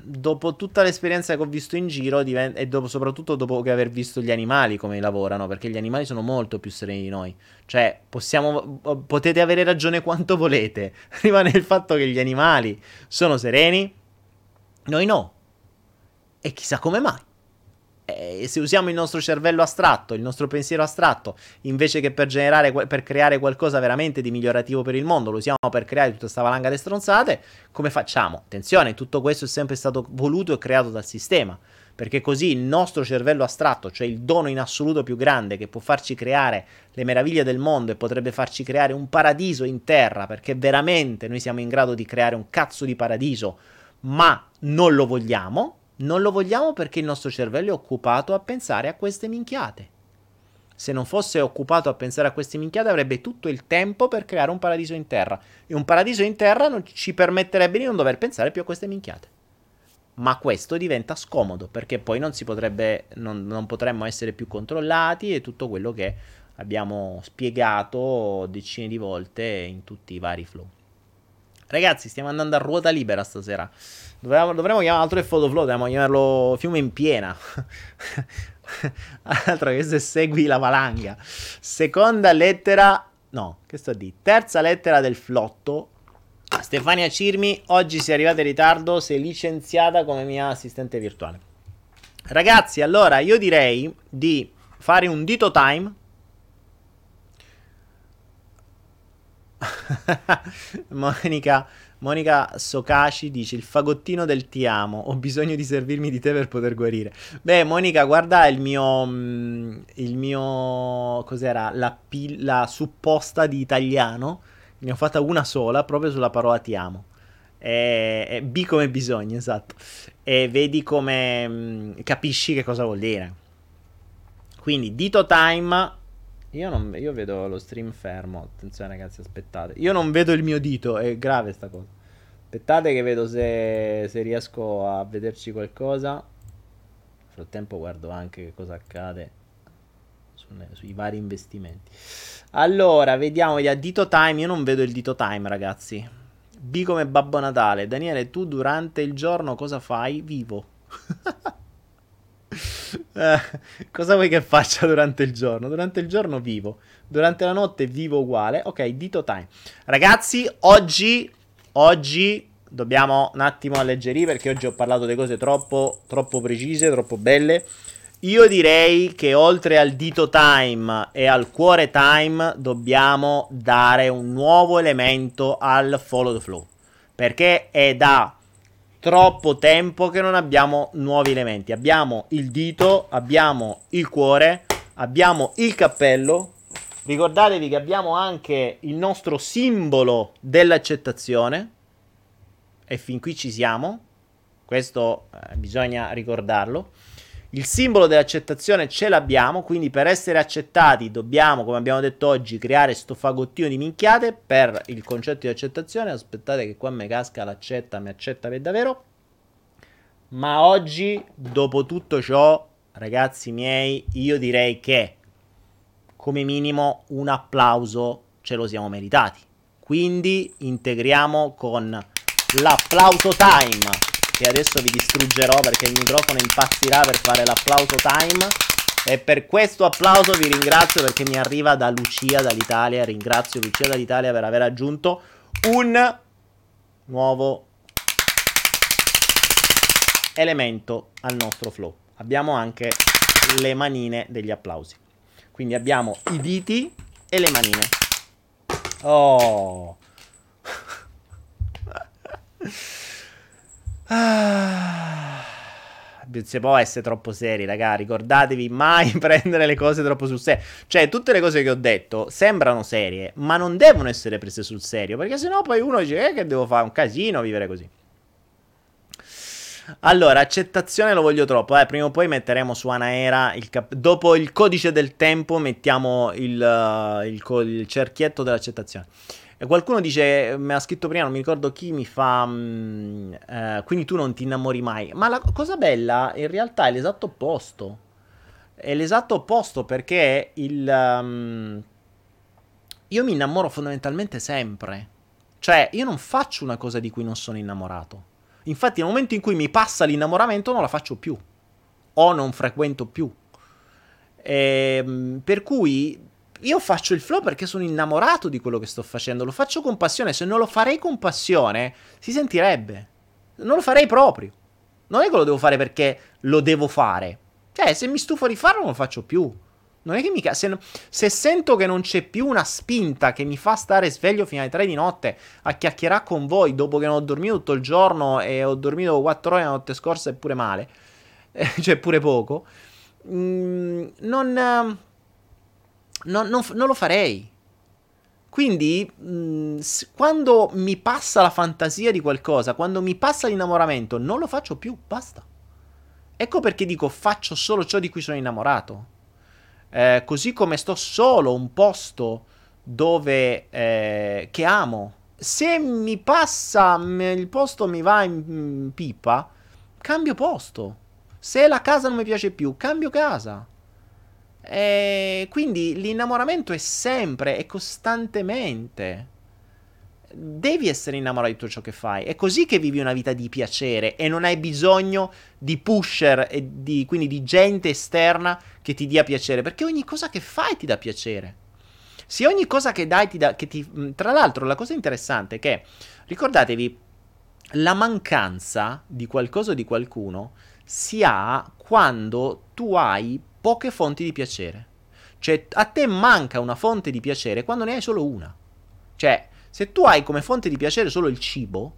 dopo tutta l'esperienza che ho visto in giro divent- e dopo, soprattutto dopo che aver visto gli animali come lavorano, perché gli animali sono molto più sereni di noi. Cioè, possiamo, potete avere ragione quanto volete, rimane il fatto che gli animali sono sereni, noi no. E chissà come mai eh, se usiamo il nostro cervello astratto, il nostro pensiero astratto, invece che per generare, per creare qualcosa veramente di migliorativo per il mondo, lo usiamo per creare tutta questa valanga di stronzate, come facciamo? Attenzione, tutto questo è sempre stato voluto e creato dal sistema, perché così il nostro cervello astratto, cioè il dono in assoluto più grande che può farci creare le meraviglie del mondo e potrebbe farci creare un paradiso in terra, perché veramente noi siamo in grado di creare un cazzo di paradiso, ma non lo vogliamo, non lo vogliamo perché il nostro cervello è occupato a pensare a queste minchiate. Se non fosse occupato a pensare a queste minchiate avrebbe tutto il tempo per creare un paradiso in terra. E un paradiso in terra non ci permetterebbe di non dover pensare più a queste minchiate. ma questo diventa scomodo perché poi non potrebbe, non, non potremmo essere più controllati e tutto quello che abbiamo spiegato decine di volte in tutti i vari flow. Ragazzi, stiamo andando a ruota libera stasera. Dovremmo, dovremmo chiamare altro che Photoflow, dovremmo chiamarlo fiume in piena. Altro che se segui la valanga. Seconda lettera, no, che sto a dire? Terza lettera del flotto. Stefania Cirmi, oggi sei arrivata in ritardo, sei licenziata come mia assistente virtuale. Ragazzi, allora io direi di fare un dito time Monica, Monica Sokashi dice il fagottino del ti amo, ho bisogno di servirmi di te per poter guarire. Beh, Monica, guarda il mio, mm, il mio, cos'era, la, la supposta di italiano, ne ho fatta una sola proprio sulla parola ti amo. E, e B come bisogno, esatto. E vedi come mm, capisci che cosa vuol dire. Quindi dito time io, non, io vedo lo stream fermo. Attenzione, ragazzi, aspettate. Io non vedo il mio dito, è grave sta cosa. Aspettate che vedo se, se riesco a vederci qualcosa. Nel frattempo guardo anche che cosa accade su, sui vari investimenti. Allora, vediamo, vediamo. Dito time, io non vedo il dito time, ragazzi. B come Babbo Natale. Daniele, tu durante il giorno cosa fai? Vivo. Eh, cosa vuoi che faccia durante il giorno? Durante il giorno vivo, durante la notte vivo uguale. Ok, dito time. Ragazzi, oggi, oggi dobbiamo un attimo alleggerire perché oggi ho parlato di cose troppo, troppo precise, troppo belle. Io direi che oltre al dito time e al cuore time dobbiamo dare un nuovo elemento al follow the flow. Perché è da troppo tempo che non abbiamo nuovi elementi. Abbiamo il dito, abbiamo il cuore, abbiamo il cappello. Ricordatevi che abbiamo anche il nostro simbolo dell'accettazione. E fin qui ci siamo. Questo eh, bisogna ricordarlo. Il simbolo dell'accettazione ce l'abbiamo, quindi per essere accettati dobbiamo, come abbiamo detto oggi, creare sto fagottino di minchiate per il concetto di accettazione. Aspettate che qua mi casca l'accetta, mi accetta per davvero. Ma oggi, dopo tutto ciò, ragazzi miei, io direi che come minimo un applauso ce lo siamo meritati. Quindi integriamo con l'applauso time che adesso vi distruggerò perché il microfono impazzirà per fare l'applauso time. E per questo applauso vi ringrazio perché mi arriva da Lucia dall'Italia. Ringrazio Lucia dall'Italia per aver aggiunto un nuovo elemento al nostro flow. Abbiamo anche le manine degli applausi. Quindi abbiamo i diti e le manine. Oh. Ah, si può essere troppo seri, raga. Ricordatevi mai prendere le cose troppo sul serio. Cioè, tutte le cose che ho detto sembrano serie, ma non devono essere prese sul serio. Perché sennò poi uno dice: Eh, che devo fare un casino vivere così. Allora, accettazione lo voglio troppo. Eh, prima o poi metteremo su Anaera il cap- dopo il codice del tempo mettiamo il, uh, il, co- il cerchietto dell'accettazione. E qualcuno dice, mi ha scritto prima, non mi ricordo chi, mi fa, mh, mm, eh, quindi tu non ti innamori mai. Ma la cosa bella in realtà è l'esatto opposto. È l'esatto opposto perché il... Um, io mi innamoro fondamentalmente sempre. Cioè, io non faccio una cosa di cui non sono innamorato. Infatti, nel momento in cui mi passa l'innamoramento, non la faccio più. O non frequento più. E, ehm, per cui io faccio il flow perché sono innamorato di quello che sto facendo, lo faccio con passione, se non lo farei con passione si sentirebbe. Non lo farei proprio. Non è che lo devo fare perché lo devo fare. Cioè, se mi stufo di farlo non lo faccio più. Non è che mica. Se, se, sento che non c'è più una spinta che mi fa stare sveglio fino alle 3 di notte a chiacchierare con voi dopo che non ho dormito tutto il giorno e ho dormito 4 ore la notte scorsa e pure male, cioè pure poco, mm, non non, non, non lo farei. Quindi, mh, mm, quando mi passa la fantasia di qualcosa, quando mi passa l'innamoramento, non lo faccio più, basta. Ecco perché dico faccio solo ciò di cui sono innamorato. Eh, così come sto solo un posto dove eh, che amo. Se mi passa il posto mi va in, in pipa, cambio posto. Se la casa non mi piace più, cambio casa. E quindi l'innamoramento è sempre e costantemente. Devi essere innamorato di tutto ciò che fai. È così che vivi una vita di piacere e non hai bisogno di pusher e di, quindi di gente esterna che ti dia piacere. Perché ogni cosa che fai ti dà piacere. Se ogni cosa che dai ti dà. Che ti, tra l'altro, la cosa interessante è che ricordatevi, la mancanza di qualcosa o di qualcuno si ha quando tu hai poche fonti di piacere. Cioè, a te manca una fonte di piacere quando ne hai solo una. Cioè, se tu hai come fonte di piacere solo il cibo,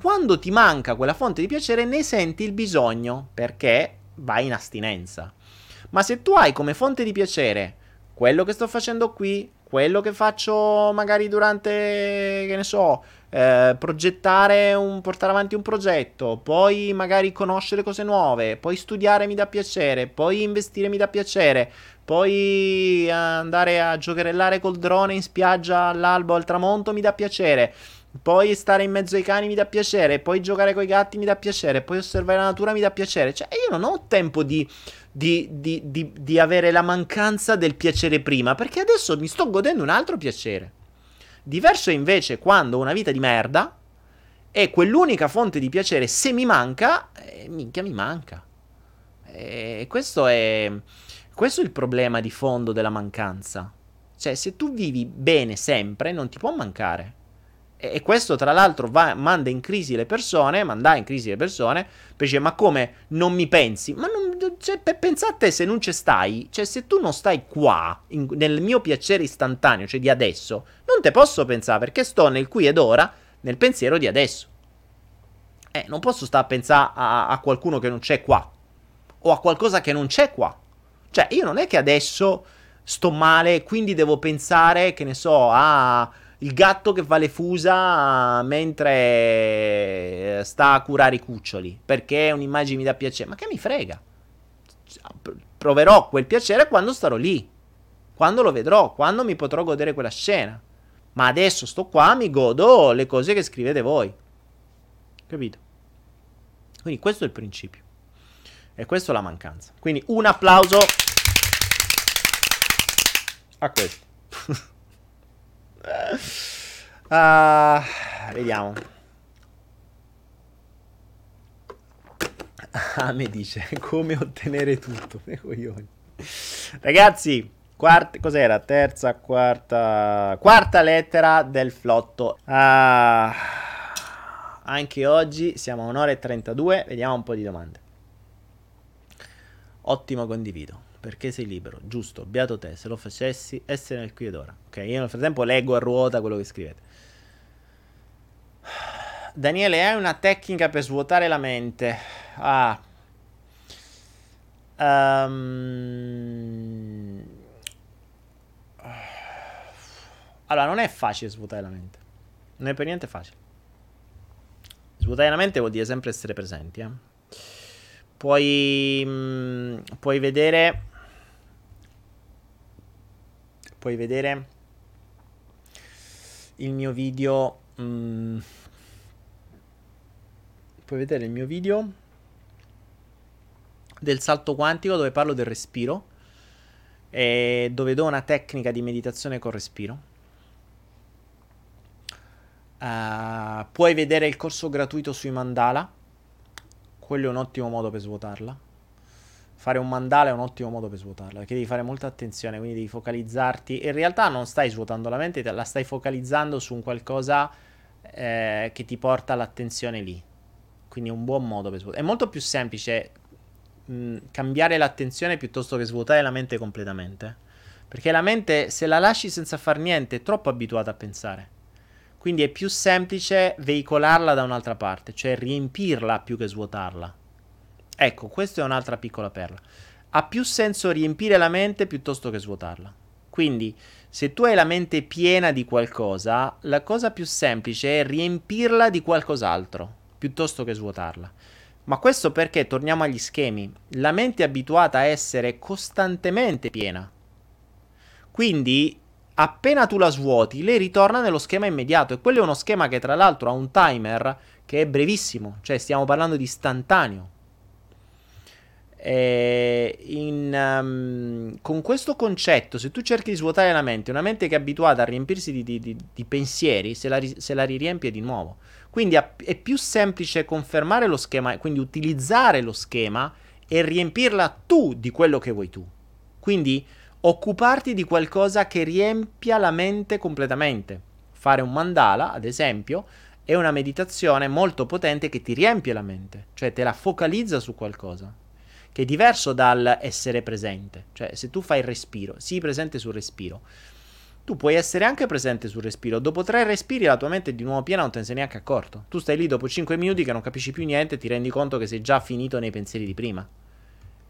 quando ti manca quella fonte di piacere ne senti il bisogno perché vai in astinenza. Ma se tu hai come fonte di piacere quello che sto facendo qui, quello che faccio magari durante, che ne so, eh, progettare un, portare avanti un progetto, poi magari conoscere cose nuove, poi studiare mi dà piacere, poi investire mi dà piacere, poi andare a giocherellare col drone in spiaggia all'albo al tramonto mi dà piacere. Poi stare in mezzo ai cani mi dà piacere, poi giocare con i gatti mi dà piacere, poi osservare la natura mi dà piacere. Cioè, io non ho tempo di, di, di, di avere la mancanza del piacere prima, perché adesso mi sto godendo un altro piacere. Diverso è invece quando ho una vita di merda e quell'unica fonte di piacere, se mi manca, eh, minchia mi manca. E questo è, questo è il problema di fondo della mancanza. Cioè, se tu vivi bene sempre, non ti può mancare. E questo, tra l'altro, va, manda in crisi le persone, manda in crisi le persone, perché ma come non mi pensi? Ma non, cioè, pensate se non ci stai, cioè se tu non stai qua, in, nel mio piacere istantaneo, cioè di adesso, non te posso pensare, perché sto nel qui ed ora, nel pensiero di adesso. Eh, non posso stare a pensare a, a qualcuno che non c'è qua, o a qualcosa che non c'è qua. Cioè, io non è che adesso sto male, quindi devo pensare, che ne so, a il gatto che fa le fusa mentre eh, sta a curare i cuccioli, perché un'immagine mi dà piacere. Ma che mi frega? Proverò quel piacere quando starò lì, quando lo vedrò, quando mi potrò godere quella scena. Ma adesso sto qua, mi godo le cose che scrivete voi. Capito? Quindi questo è il principio. E questa è la mancanza. Quindi un applauso a questo. Uh, vediamo. Ah, mi dice come ottenere tutto. Ragazzi, quarta, cos'era? Terza, quarta, quarta lettera del flotto. Uh, anche oggi siamo a un'ora e 32. Vediamo un po' di domande. Ottimo, condivido perché sei libero, giusto, beato te, se lo facessi, essere nel qui ed ora. Ok, io nel frattempo leggo a ruota quello che scrivete. Daniele, hai una tecnica per svuotare la mente? Ah. Um... Allora, non è facile svuotare la mente. Non è per niente facile. Svuotare la mente vuol dire sempre essere presenti, eh. Puoi, mh, mm, puoi vedere puoi vedere il mio video mm, puoi vedere il mio video del salto quantico dove parlo del respiro e dove do una tecnica di meditazione col respiro. Uh, puoi vedere il corso gratuito sui mandala quello è un ottimo modo per svuotarla fare un mandala è un ottimo modo per svuotarla, perché devi fare molta attenzione, quindi devi focalizzarti. In realtà non stai svuotando la mente, la stai focalizzando su un qualcosa eh, che ti porta l'attenzione lì. Quindi è un buon modo per svuotare. È molto più semplice mh, cambiare l'attenzione piuttosto che svuotare la mente completamente. Perché la mente, se la lasci senza far niente, è troppo abituata a pensare. Quindi è più semplice veicolarla da un'altra parte, cioè riempirla più che svuotarla. Ecco, questa è un'altra piccola perla. Ha più senso riempire la mente piuttosto che svuotarla. Quindi, se tu hai la mente piena di qualcosa, la cosa più semplice è riempirla di qualcos'altro, piuttosto che svuotarla. Ma questo perché torniamo agli schemi. La mente è abituata a essere costantemente piena. Quindi, appena tu la svuoti, lei ritorna nello schema immediato. E quello è uno schema che, tra l'altro, ha un timer che è brevissimo, cioè stiamo parlando di istantaneo. In, um, con questo concetto, se tu cerchi di svuotare la mente, una mente che è abituata a riempirsi di, di, di, di pensieri, se la, se la riempie di nuovo. Quindi è più semplice confermare lo schema, quindi utilizzare lo schema e riempirla tu di quello che vuoi tu. Quindi occuparti di qualcosa che riempia la mente completamente. Fare un mandala, ad esempio, è una meditazione molto potente che ti riempie la mente, cioè te la focalizza su qualcosa, che è diverso dal essere presente. Cioè, se tu fai il respiro, sii presente sul respiro. Tu puoi essere anche presente sul respiro. Dopo tre respiri la tua mente è di nuovo piena, non te ne sei neanche accorto. Tu stai lì dopo cinque minuti che non capisci più niente e ti rendi conto che sei già finito nei pensieri di prima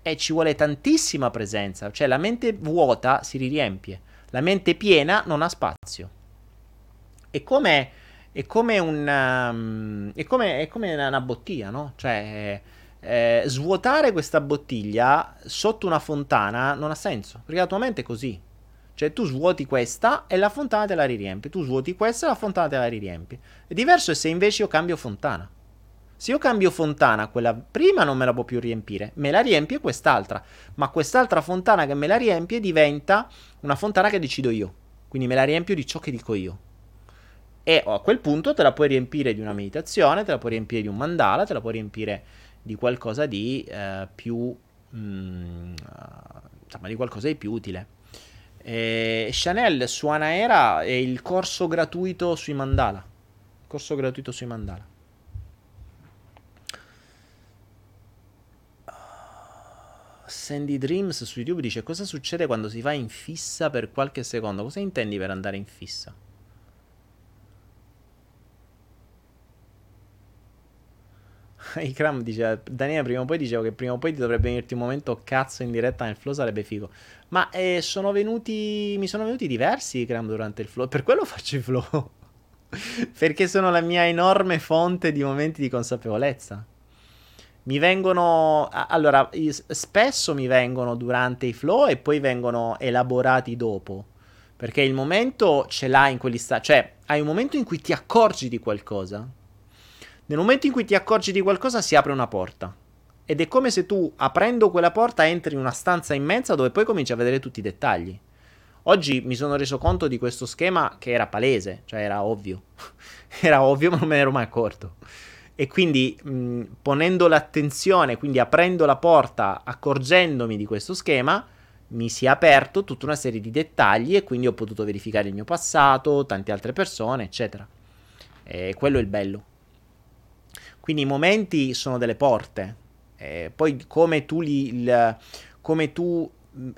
e ci vuole tantissima presenza, cioè la mente vuota si riempie, la mente piena non ha spazio. È come, è come, una, um, è come, è come una bottiglia, no? Cioè, eh, svuotare questa bottiglia sotto una fontana non ha senso, perché la tua mente è così. Cioè tu svuoti questa e la fontana te la riempie, tu svuoti questa e la fontana te la riempie. È diverso se invece io cambio fontana. Se io cambio fontana, quella prima non me la può più riempire, me la riempie quest'altra, ma quest'altra fontana che me la riempie diventa una fontana che decido io, quindi me la riempio di ciò che dico io. E a quel punto te la puoi riempire di una meditazione, te la puoi riempire di un mandala, te la puoi riempire di qualcosa di eh, più... Mm, insomma, di qualcosa di più utile. E Chanel su Anaera è il corso gratuito sui mandala. Corso gratuito sui mandala. Sandy Dreams su YouTube dice cosa succede quando si va in fissa per qualche secondo? Cosa intendi per andare in fissa? Ikram dice Daniele prima o poi dicevo che prima o poi ti dovrebbe venirti un momento cazzo in diretta nel flow sarebbe figo. Ma eh, sono venuti mi sono venuti diversi Ikram durante il flow per quello faccio il flow. Perché sono la mia enorme fonte di momenti di consapevolezza. Mi vengono allora spesso mi vengono durante i flow e poi vengono elaborati dopo. Perché il momento ce l'hai in quegli stati cioè hai un momento in cui ti accorgi di qualcosa nel momento in cui ti accorgi di qualcosa si apre una porta ed è come se tu aprendo quella porta entri in una stanza immensa dove poi cominci a vedere tutti i dettagli oggi mi sono reso conto di questo schema che era palese cioè era ovvio era ovvio ma non me ne ero mai accorto e quindi mh, ponendo l'attenzione, quindi aprendo la porta, accorgendomi di questo schema, mi si è aperto tutta una serie di dettagli e quindi ho potuto verificare il mio passato, tante altre persone, eccetera. E quello è il bello. Quindi i momenti sono delle porte. E poi come tu li, il, come tu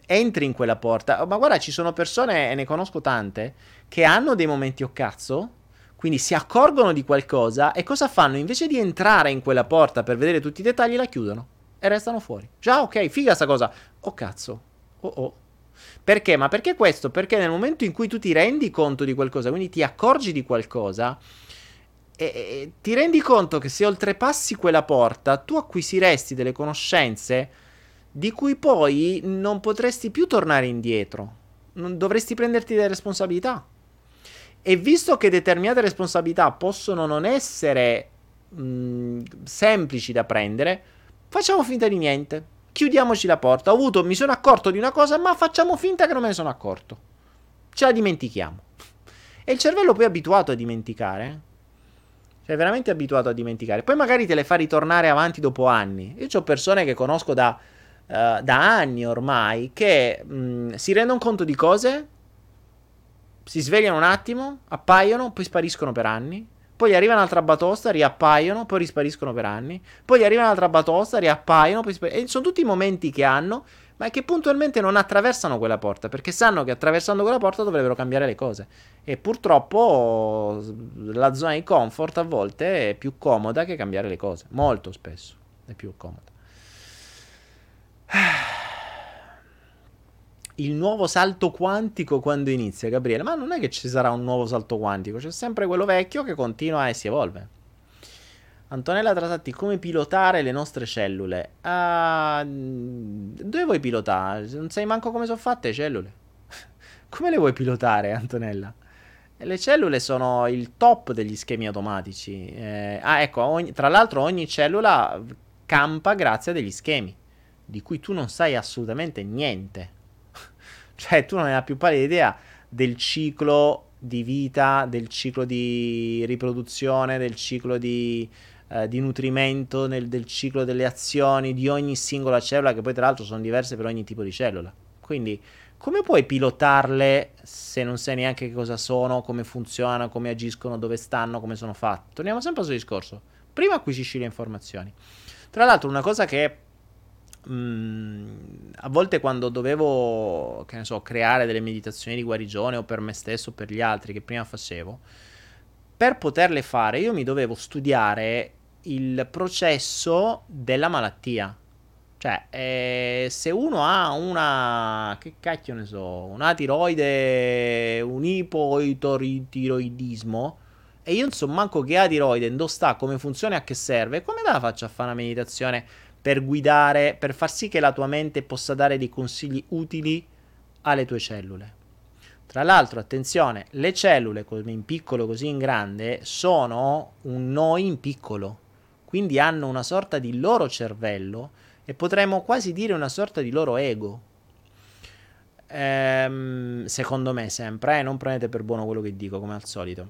entri in quella porta. Ma guarda, ci sono persone, e ne conosco tante, che hanno dei momenti o oh cazzo quindi si accorgono di qualcosa e cosa fanno? Invece di entrare in quella porta per vedere tutti i dettagli, la chiudono e restano fuori. Già, ok, figa sta cosa. Oh cazzo. Oh oh. Perché? Ma perché questo? Perché nel momento in cui tu ti rendi conto di qualcosa, quindi ti accorgi di qualcosa, e, e, ti rendi conto che se oltrepassi quella porta, tu acquisiresti delle conoscenze di cui poi non potresti più tornare indietro. Non dovresti prenderti delle responsabilità. E visto che determinate responsabilità possono non essere mh, semplici da prendere, facciamo finta di niente. Chiudiamoci la porta. Ho avuto, mi sono accorto di una cosa, ma facciamo finta che non me ne sono accorto. Ce la dimentichiamo. E il cervello poi è abituato a dimenticare. È veramente abituato a dimenticare. Poi magari te le fa ritornare avanti dopo anni. Io ho persone che conosco da, uh, da anni ormai che mh, si rendono conto di cose si svegliano un attimo, appaiono, poi spariscono per anni. Poi arriva un'altra batosta, riappaiono, poi rispariscono per anni. Poi arriva un'altra batosta, riappaiono, poi spariscono. E sono tutti momenti che hanno, ma che puntualmente non attraversano quella porta, perché sanno che attraversando quella porta dovrebbero cambiare le cose. E purtroppo la zona di comfort a volte è più comoda che cambiare le cose. Molto spesso è più comoda. il nuovo salto quantico quando inizia, Gabriele. Ma non è che ci sarà un nuovo salto quantico, c'è sempre quello vecchio che continua e si evolve. Antonella Trasatti, come pilotare le nostre cellule? Uh, dove vuoi pilotare? Non sai manco come sono fatte le cellule. come le vuoi pilotare, Antonella? le cellule sono il top degli schemi automatici. Eh, ah, ecco, ogni, tra l'altro ogni cellula campa grazie a degli schemi di cui tu non sai assolutamente niente. cioè, tu non hai la più pallida idea del ciclo di vita, del ciclo di riproduzione, del ciclo di, eh, di nutrimento, nel, del ciclo delle azioni di ogni singola cellula, che poi tra l'altro sono diverse per ogni tipo di cellula. Quindi, come puoi pilotarle se non sai neanche che cosa sono, come funzionano, come agiscono, dove stanno, come sono fatte? Torniamo sempre al suo discorso. Prima acquisisci le informazioni. Tra l'altro, una cosa che Mm, a volte quando dovevo, che ne so, creare delle meditazioni di guarigione o per me stesso o per gli altri che prima facevo, per poterle fare io mi dovevo studiare il processo della malattia. Cioè, eh, se uno ha una, che cacchio ne so, una tiroide, un ipotiroidismo, e io non so manco che ha tiroide, dove sta, come funziona e a che serve, come la faccio a fare una meditazione per guidare, per far sì che la tua mente possa dare dei consigli utili alle tue cellule. Tra l'altro, attenzione, le cellule, come in piccolo così in grande, sono un noi in piccolo, quindi hanno una sorta di loro cervello e potremmo quasi dire una sorta di loro ego. Ehm, secondo me sempre, eh, non prendete per buono quello che dico come al solito.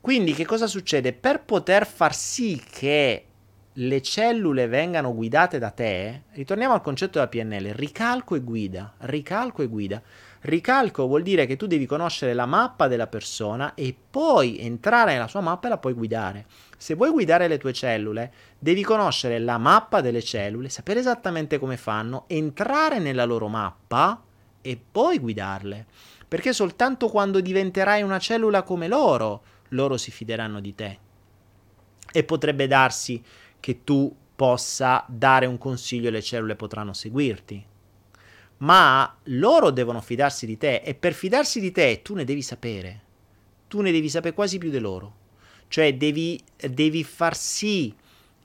Quindi che cosa succede? Per poter far sì che le cellule vengano guidate da te, ritorniamo al concetto della PNL, ricalco e guida, ricalco e guida. Ricalco vuol dire che tu devi conoscere la mappa della persona e poi entrare nella sua mappa e la puoi guidare. Se vuoi guidare le tue cellule, devi conoscere la mappa delle cellule, sapere esattamente come fanno, entrare nella loro mappa e poi guidarle. Perché soltanto quando diventerai una cellula come loro, loro si fideranno di te. E potrebbe darsi che tu possa dare un consiglio e le cellule potranno seguirti. Ma loro devono fidarsi di te e per fidarsi di te tu ne devi sapere. Tu ne devi sapere quasi più di loro. Cioè devi, devi far sì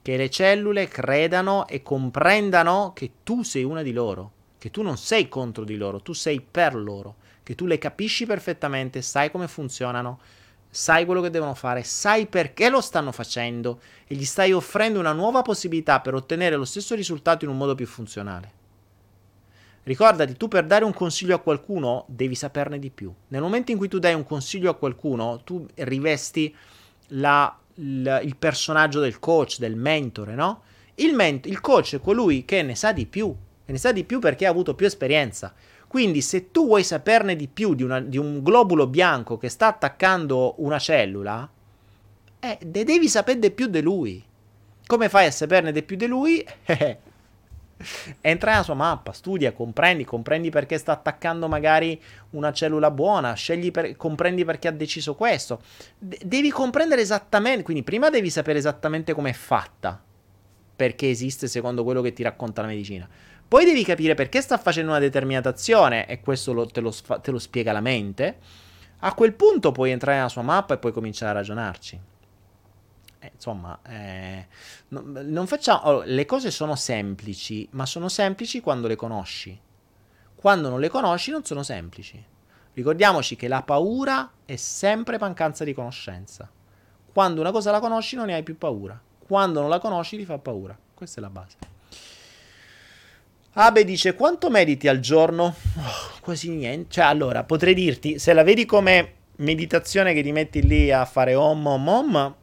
che le cellule credano e comprendano che tu sei una di loro, che tu non sei contro di loro, tu sei per loro, che tu le capisci perfettamente, sai come funzionano sai quello che devono fare, sai perché lo stanno facendo e gli stai offrendo una nuova possibilità per ottenere lo stesso risultato in un modo più funzionale. Ricordati, tu per dare un consiglio a qualcuno devi saperne di più. Nel momento in cui tu dai un consiglio a qualcuno, tu rivesti la, il, il, personaggio del coach, del mentore, no? Il, ment- il coach è colui che ne sa di più, e ne sa di più perché ha avuto più esperienza. Quindi se tu vuoi saperne di più di, una, di un globulo bianco che sta attaccando una cellula, eh, devi sapere di più di lui. Come fai a saperne di più di lui? Entra nella sua mappa, studia, comprendi, comprendi perché sta attaccando magari una cellula buona, per, comprendi perché ha deciso questo. De- devi comprendere esattamente, quindi prima devi sapere esattamente com'è fatta, perché esiste secondo quello che ti racconta la medicina. Poi devi capire perché sta facendo una determinata azione e questo lo, te, lo, te, lo, spiega la mente. A quel punto puoi entrare nella sua mappa e puoi cominciare a ragionarci. Eh, insomma, eh, no, non facciamo, oh, le cose sono semplici, ma sono semplici quando le conosci. Quando non le conosci non sono semplici. Ricordiamoci che la paura è sempre mancanza di conoscenza. Quando una cosa la conosci non ne hai più paura. Quando non la conosci ti fa paura. Questa è la base. Abe dice quanto mediti al giorno? Oh, quasi niente. Cioè, allora, potrei dirti, se la vedi come meditazione che ti metti lì a fare om om om,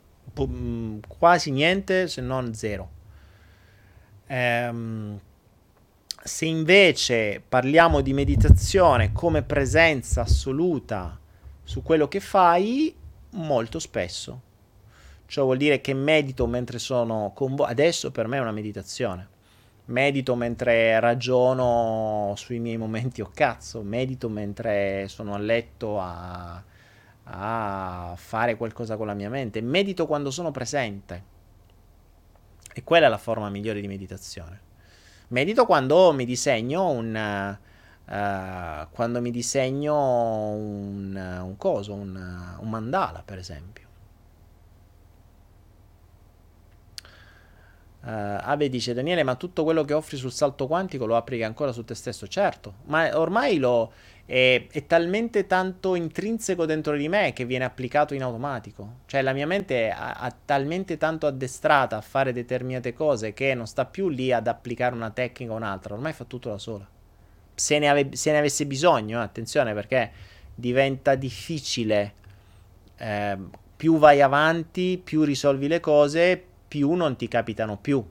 quasi niente, se non zero. Ehm, se invece parliamo di meditazione come presenza assoluta su quello che fai, molto spesso. Ciò vuol dire che medito mentre sono con voi. Adesso per me è una meditazione medito mentre ragiono sui miei momenti o cazzo, medito mentre sono a letto a, a fare qualcosa con la mia mente, medito quando sono presente. E quella è la forma migliore di meditazione. Medito quando mi disegno un... Uh, quando mi disegno un, un coso, un, un mandala, per esempio. Uh, Ave dice Daniele, ma tutto quello che offri sul salto quantico lo applichi ancora su te stesso? Certo, ma ormai lo, è, è, talmente tanto intrinseco dentro di me che viene applicato in automatico. Cioè la mia mente è talmente tanto addestrata a fare determinate cose che non sta più lì ad applicare una tecnica o un'altra, ormai fa tutto da sola. Se ne, ave- se ne avesse bisogno, eh, attenzione perché diventa difficile. Eh, più vai avanti, più risolvi le cose, più non ti capitano più.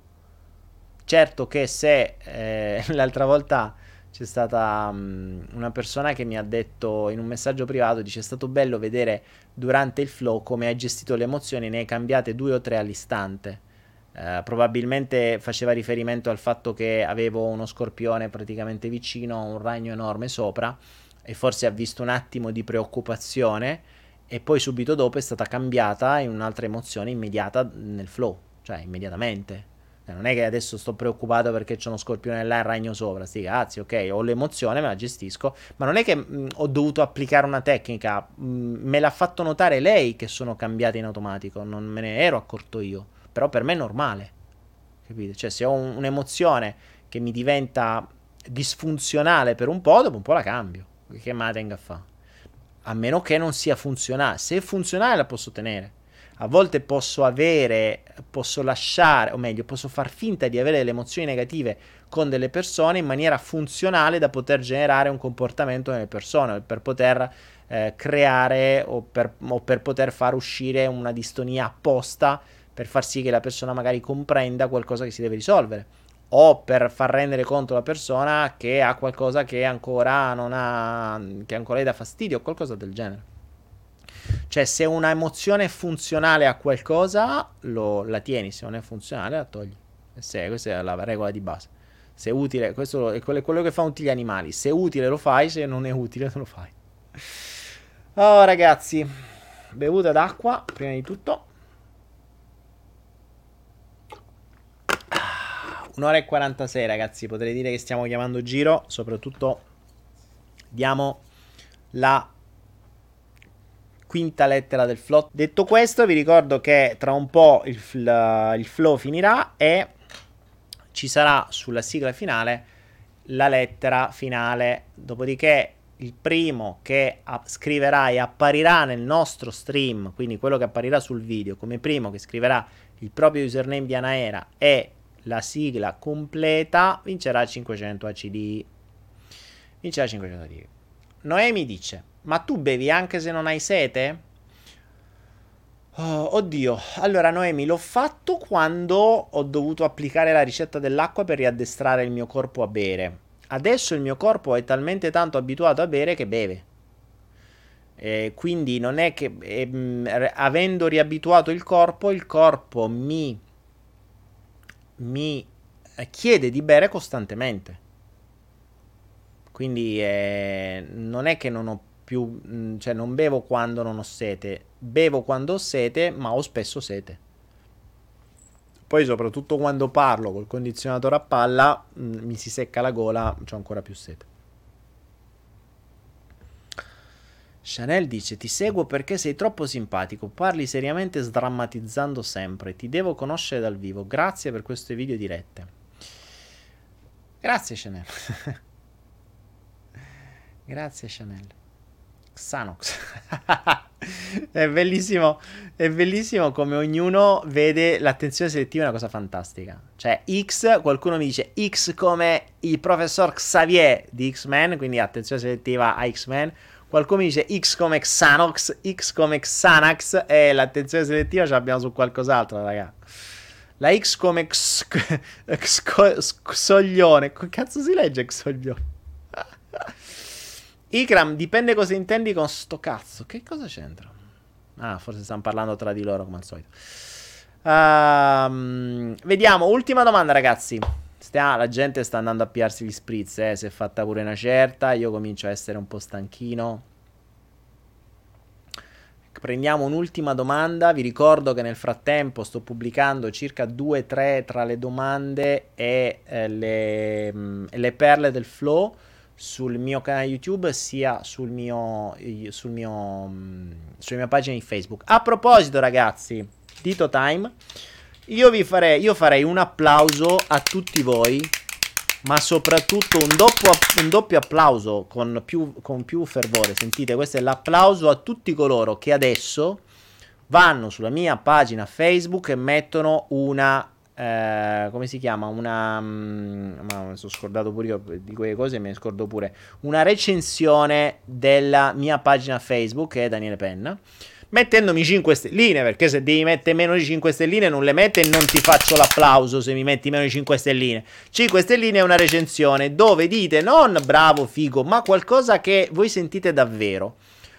Certo che se eh, l'altra volta c'è stata um, una persona che mi ha detto in un messaggio privato, dice è stato bello vedere durante il flow come hai gestito le emozioni, ne hai cambiate due o tre all'istante. Uh, probabilmente faceva riferimento al fatto che avevo uno scorpione praticamente vicino, un ragno enorme sopra e forse ha visto un attimo di preoccupazione e poi subito dopo è stata cambiata in un'altra emozione immediata nel flow, cioè immediatamente. Eh, non è che adesso sto preoccupato perché c'è uno scorpione là e ragno sopra. Sti cazzi, ok, ho l'emozione, me la gestisco. Ma non è che mh, ho dovuto applicare una tecnica. Mh, me l'ha fatto notare lei che sono cambiate in automatico. Non me ne ero accorto io. Però per me è normale. Capite? Cioè, se ho un, un'emozione che mi diventa disfunzionale per un po', dopo un po' la cambio. Che me la tenga a fare? A meno che non sia funzionale. Se è funzionale la posso tenere a volte posso avere, posso lasciare, o meglio, posso far finta di avere delle emozioni negative con delle persone in maniera funzionale da poter generare un comportamento nelle persone, per poter eh, creare o per, o per poter far uscire una distonia apposta per far sì che la persona magari comprenda qualcosa che si deve risolvere o per far rendere conto alla persona che ha qualcosa che ancora non ha che ancora gli dà fastidio o qualcosa del genere. Cioè, se una emozione è funzionale a qualcosa, lo, la tieni, se non è funzionale, la togli. Se, questa è la regola di base. Se è utile, questo è quello che fanno tutti gli animali. Se è utile lo fai, se non è utile non lo fai. Oh, ragazzi, bevuta d'acqua, prima di tutto. Un'ora e 46, ragazzi. Potrei dire che stiamo chiamando giro. Soprattutto diamo la quinta lettera del flow. Detto questo, vi ricordo che tra un po' il, fl- il flow finirà e ci sarà sulla sigla finale la lettera finale. Dopodiché il primo che a- scriverà e apparirà nel nostro stream, quindi quello che apparirà sul video, come primo che scriverà il proprio username di Anaera e la sigla completa, vincerà 500 ACD. Vincerà 500 ACD. Noemi dice ma tu bevi anche se non hai sete? Oh, oddio, allora Noemi, l'ho fatto quando ho dovuto applicare la ricetta dell'acqua per riaddestrare il mio corpo a bere. Adesso il mio corpo è talmente tanto abituato a bere che beve. Eh, quindi non è che eh, avendo riabituato il corpo, il corpo mi, mi chiede di bere costantemente. Quindi eh, non è che non ho più, mm, cioè non bevo quando non ho sete, bevo quando ho sete, ma ho spesso sete. Poi soprattutto quando parlo col condizionatore a palla mh, mm, mi si secca la gola, ho ancora più sete. Chanel dice: Ti seguo perché sei troppo simpatico. Parli seriamente sdrammatizzando sempre. Ti devo conoscere dal vivo. Grazie per queste video dirette. Grazie, Chanel. Grazie, Chanel. Xanox. è bellissimo, è bellissimo come ognuno vede l'attenzione selettiva è una cosa fantastica. Cioè, X, qualcuno mi dice X come il professor Xavier di X-Men, quindi attenzione selettiva a X-Men. Qualcuno mi dice X come Xanox, X come Xanax e l'attenzione selettiva ce l'abbiamo su qualcos'altro, raga. La X come Xoglione. Che cazzo si legge Xoglione? Ikram, dipende cosa intendi con sto cazzo. Che cosa c'entra? Ah, forse stanno parlando tra di loro come al solito. Uh, vediamo, ultima domanda ragazzi. Stia, la gente sta andando a piarsi gli spritz, eh, si è fatta pure una certa, io comincio a essere un po' stanchino. Prendiamo un'ultima domanda, vi ricordo che nel frattempo sto pubblicando circa 2-3 tra le domande e eh, le, mh, mm, le perle del flow sul mio canale YouTube sia sul mio, sul mio, mm, sulla mia pagina di Facebook. A proposito, ragazzi, Dito Time, io vi farei, io farei un applauso a tutti voi ma soprattutto un doppio, un doppio applauso con più, con più fervore. Sentite, questo è l'applauso a tutti coloro che adesso vanno sulla mia pagina Facebook e mettono una eh, come si chiama? Una. Mm, ma mi sono scordato pure io di quelle cose, me scordo pure. Una recensione della mia pagina Facebook, che è Daniele Penna. Mettendomi 5 stelline, perché se devi mettere meno di 5 stelline non le mette e non ti faccio l'applauso se mi metti meno di 5 stelline. 5 stelline è una recensione dove dite non bravo, figo, ma qualcosa che voi sentite davvero.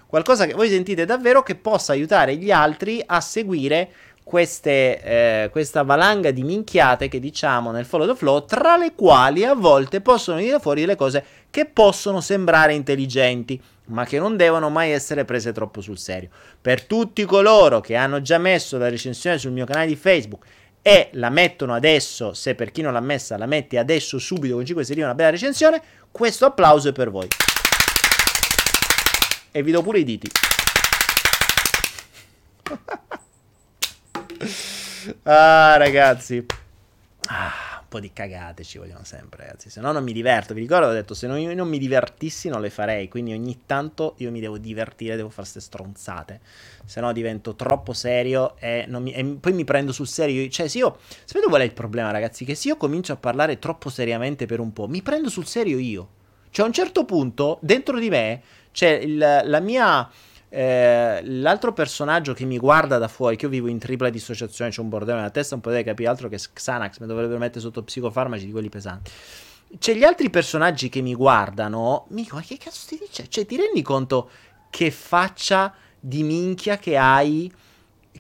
Qualcosa che voi sentite davvero che possa aiutare gli altri a seguire queste, eh, questa valanga di minchiate che diciamo nel follow the flow, tra le quali a volte possono venire fuori delle cose che possono sembrare intelligenti, ma che non devono mai essere prese troppo sul serio. Per tutti coloro che hanno già messo la recensione sul mio canale di Facebook e la mettono adesso, se per chi non l'ha messa la metti adesso subito con 5 stelline una bella recensione, questo applauso è per voi. E vi do pure i diti. Ah, ragazzi. Ah, un po' di cagate ci vogliono sempre, ragazzi. Se no non mi diverto. Vi ricordo, ho detto, se non, io non mi divertissi non le farei. Quindi ogni tanto io mi devo divertire, devo fare queste stronzate. Se no divento troppo serio e, mi, e, poi mi prendo sul serio. Cioè, se io... Sapete qual è il problema, ragazzi? Che se io comincio a parlare troppo seriamente per un po', mi prendo sul serio io. Cioè, a un certo punto, dentro di me, c'è il, la mia eh, l'altro personaggio che mi guarda da fuori, che io vivo in tripla dissociazione, c'è un bordello nella testa, non potete capire altro che Xanax, mi dovrebbero mettere sotto psicofarmaci di quelli pesanti. C'è gli altri personaggi che mi guardano, mi dicono, ma che cazzo ti dice? Cioè, ti rendi conto che faccia di minchia che hai,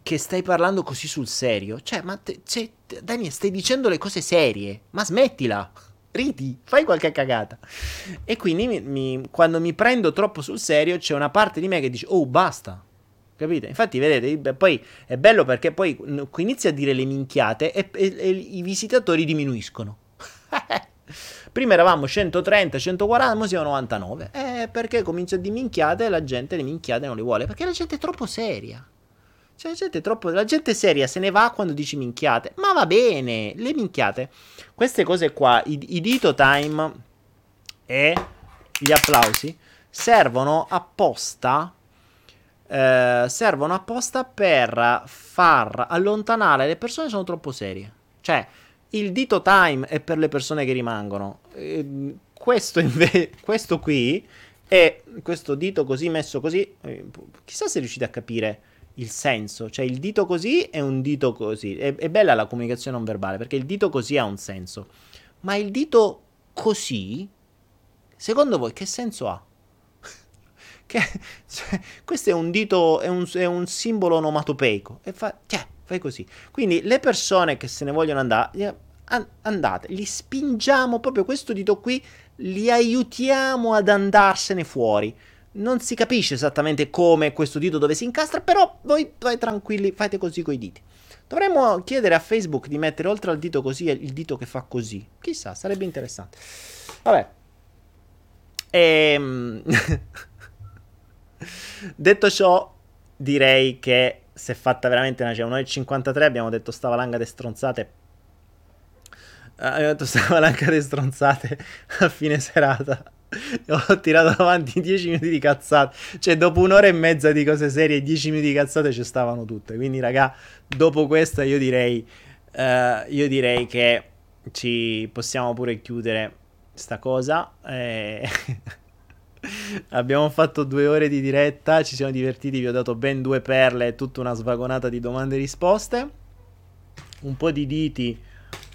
che stai parlando così sul serio? Cioè, ma te, cioè, Daniel, stai dicendo le cose serie, ma smettila ridi, fai qualche cagata. E quindi mi, mi, quando mi prendo troppo sul serio c'è una parte di me che dice, oh basta. Capite? Infatti, vedete, poi è bello perché poi inizia a dire le minchiate e, e, e i visitatori diminuiscono. Prima eravamo 130, 140, ora siamo 99. Eh, perché comincia a dire minchiate e la gente le minchiate non le vuole? Perché la gente è troppo seria. La gente, troppo, la gente seria se ne va quando dici minchiate. Ma va bene, le minchiate. Queste cose qua, i, i dito time e gli applausi, servono apposta. Eh, servono apposta per far allontanare le persone che sono troppo serie. Cioè, il dito time è per le persone che rimangono. Eh, questo, inve- questo qui è questo dito così messo così. Eh, chissà se riuscite a capire il senso, cioè il dito così è un dito così. È, è, bella la comunicazione non verbale perché il dito così ha un senso, ma il dito così, secondo voi che senso ha? che, cioè, questo è un dito, è un, è un simbolo onomatopeico e fa, cioè, fai così. Quindi le persone che se ne vogliono andare, andate, li spingiamo proprio questo dito qui, li aiutiamo ad andarsene fuori non si capisce esattamente come questo dito dove si incastra, però voi vai tranquilli, fate così con i diti. Dovremmo chiedere a Facebook di mettere oltre al dito così il dito che fa così. Chissà, sarebbe interessante. Vabbè. Ehm... detto ciò, direi che si è fatta veramente una cena. Noi 53 abbiamo detto sta valanga di stronzate. Uh, abbiamo detto sta valanga di stronzate a fine serata. Ho tirato avanti 10 minuti di cazzate. Cioè, dopo un'ora e mezza di cose serie, 10 minuti di cazzate ci stavano tutte. Quindi, raga, dopo questa io direi. Uh, io direi che ci possiamo pure chiudere sta cosa. Eh... Abbiamo fatto due ore di diretta, ci siamo divertiti, vi ho dato ben due perle e tutta una svagonata di domande e risposte. Un po' di diti,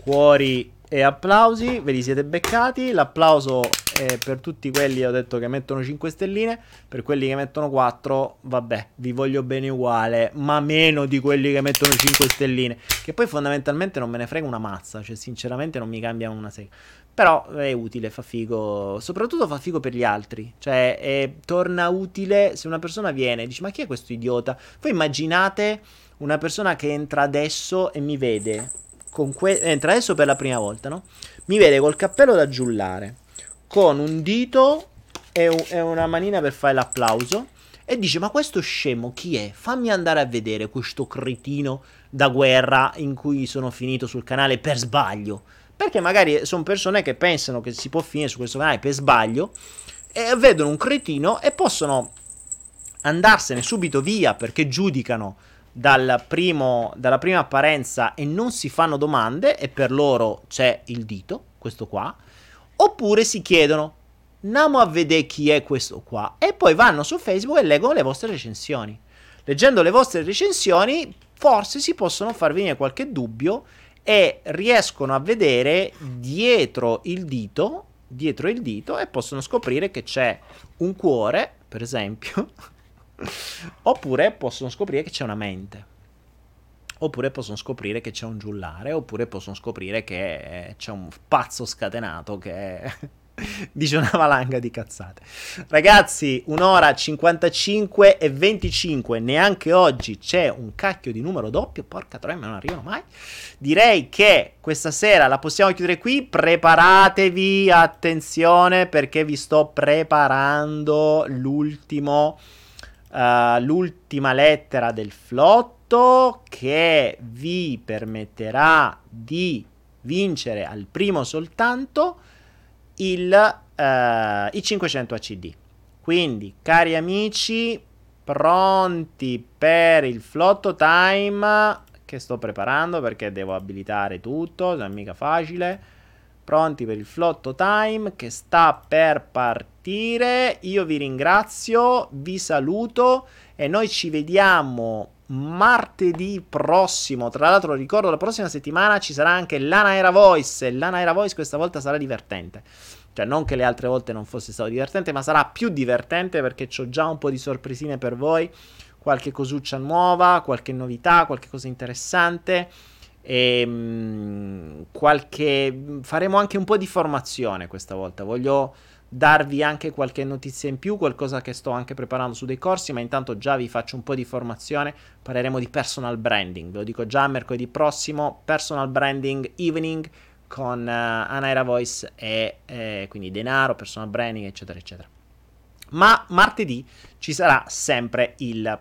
cuori e applausi, ve li siete beccati. L'applauso è per tutti quelli, ho detto che mettono 5 stelline, per quelli che mettono 4, vabbè, vi voglio bene uguale, ma meno di quelli che mettono 5 stelline, che poi fondamentalmente non me ne frega una mazza, cioè sinceramente non mi cambia una sega. Però è utile, fa figo, soprattutto fa figo per gli altri, cioè è, torna utile se una persona viene e dice ma chi è questo idiota? Voi immaginate una persona che entra adesso e mi vede que- entra adesso per la prima volta, no? Mi vede col cappello da giullare, con un dito e, un- e una manina per fare l'applauso. E dice: Ma questo scemo chi è? Fammi andare a vedere questo cretino da guerra in cui sono finito sul canale per sbaglio. Perché magari sono persone che pensano che si può finire su questo canale per sbaglio e vedono un cretino e possono andarsene subito via perché giudicano dal primo, dalla prima apparenza e non si fanno domande e per loro c'è il dito, questo qua, oppure si chiedono andiamo a vedere chi è questo qua e poi vanno su Facebook e leggono le vostre recensioni. Leggendo le vostre recensioni forse si possono far venire qualche dubbio e riescono a vedere dietro il dito, dietro il dito e possono scoprire che c'è un cuore, per esempio, oppure possono scoprire che c'è una mente. Oppure possono scoprire che c'è un giullare, oppure possono scoprire che c'è un pazzo scatenato che dice una valanga di cazzate. Ragazzi, un'ora 55 e 25, neanche oggi c'è un cacchio di numero doppio, porca troia, non arrivano mai. Direi che questa sera la possiamo chiudere qui, preparatevi, attenzione perché vi sto preparando l'ultimo, uh, l'ultima lettera del flotto che vi permetterà di vincere al primo soltanto il, uh, i 500 ACD. Quindi, cari amici, pronti per il flotto time che sto preparando perché devo abilitare tutto, non è mica facile. Pronti per il flotto time che sta per partire. Io vi ringrazio, vi saluto e noi ci vediamo martedì prossimo. Tra l'altro, ricordo, la prossima settimana ci sarà anche l'Anaera Voice. E l'Anaera Voice questa volta sarà divertente. Cioè, non che le altre volte non fosse stato divertente, ma sarà più divertente perché ho già un po' di sorpresine per voi. Qualche cosuccia nuova, qualche novità, qualche cosa interessante. E ehm, qualche. Faremo anche un po' di formazione questa volta. Voglio darvi anche qualche notizia in più, qualcosa che sto anche preparando su dei corsi, ma intanto già vi faccio un po' di formazione, parleremo di personal branding, ve lo dico già mercoledì prossimo, personal branding evening con uh, Anaira Voice e eh, quindi denaro, personal branding, eccetera, eccetera. Ma martedì ci sarà sempre il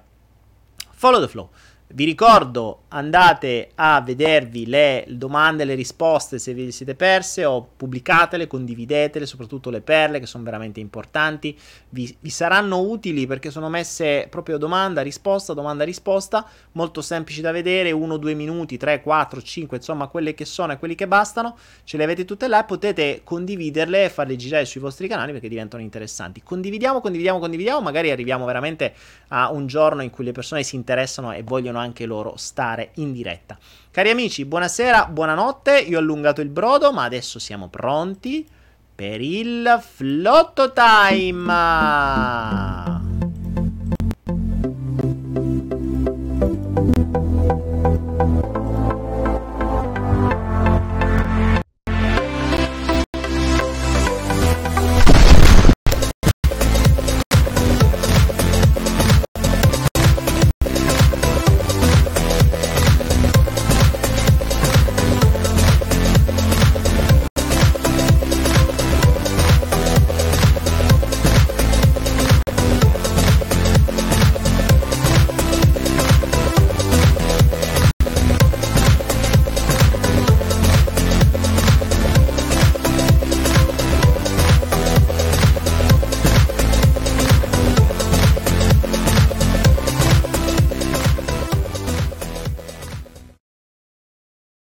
follow the flow. Vi ricordo, andate a vedervi le domande e le risposte se vi siete perse o pubblicatele, condividetele, soprattutto le perle che sono veramente importanti. Vi, vi saranno utili perché sono messe proprio domanda, risposta, domanda, risposta, molto semplici da vedere, 1, 2 minuti, 3, 4, 5, insomma quelle che sono e quelli che bastano, ce le avete tutte là e potete condividerle e farle girare sui vostri canali perché diventano interessanti. Condividiamo, condividiamo, condividiamo, magari arriviamo veramente a un giorno in cui le persone si interessano e vogliono anche loro stare in diretta. Cari amici, buonasera, buonanotte, io ho allungato il brodo, ma adesso siamo pronti per il flotto time.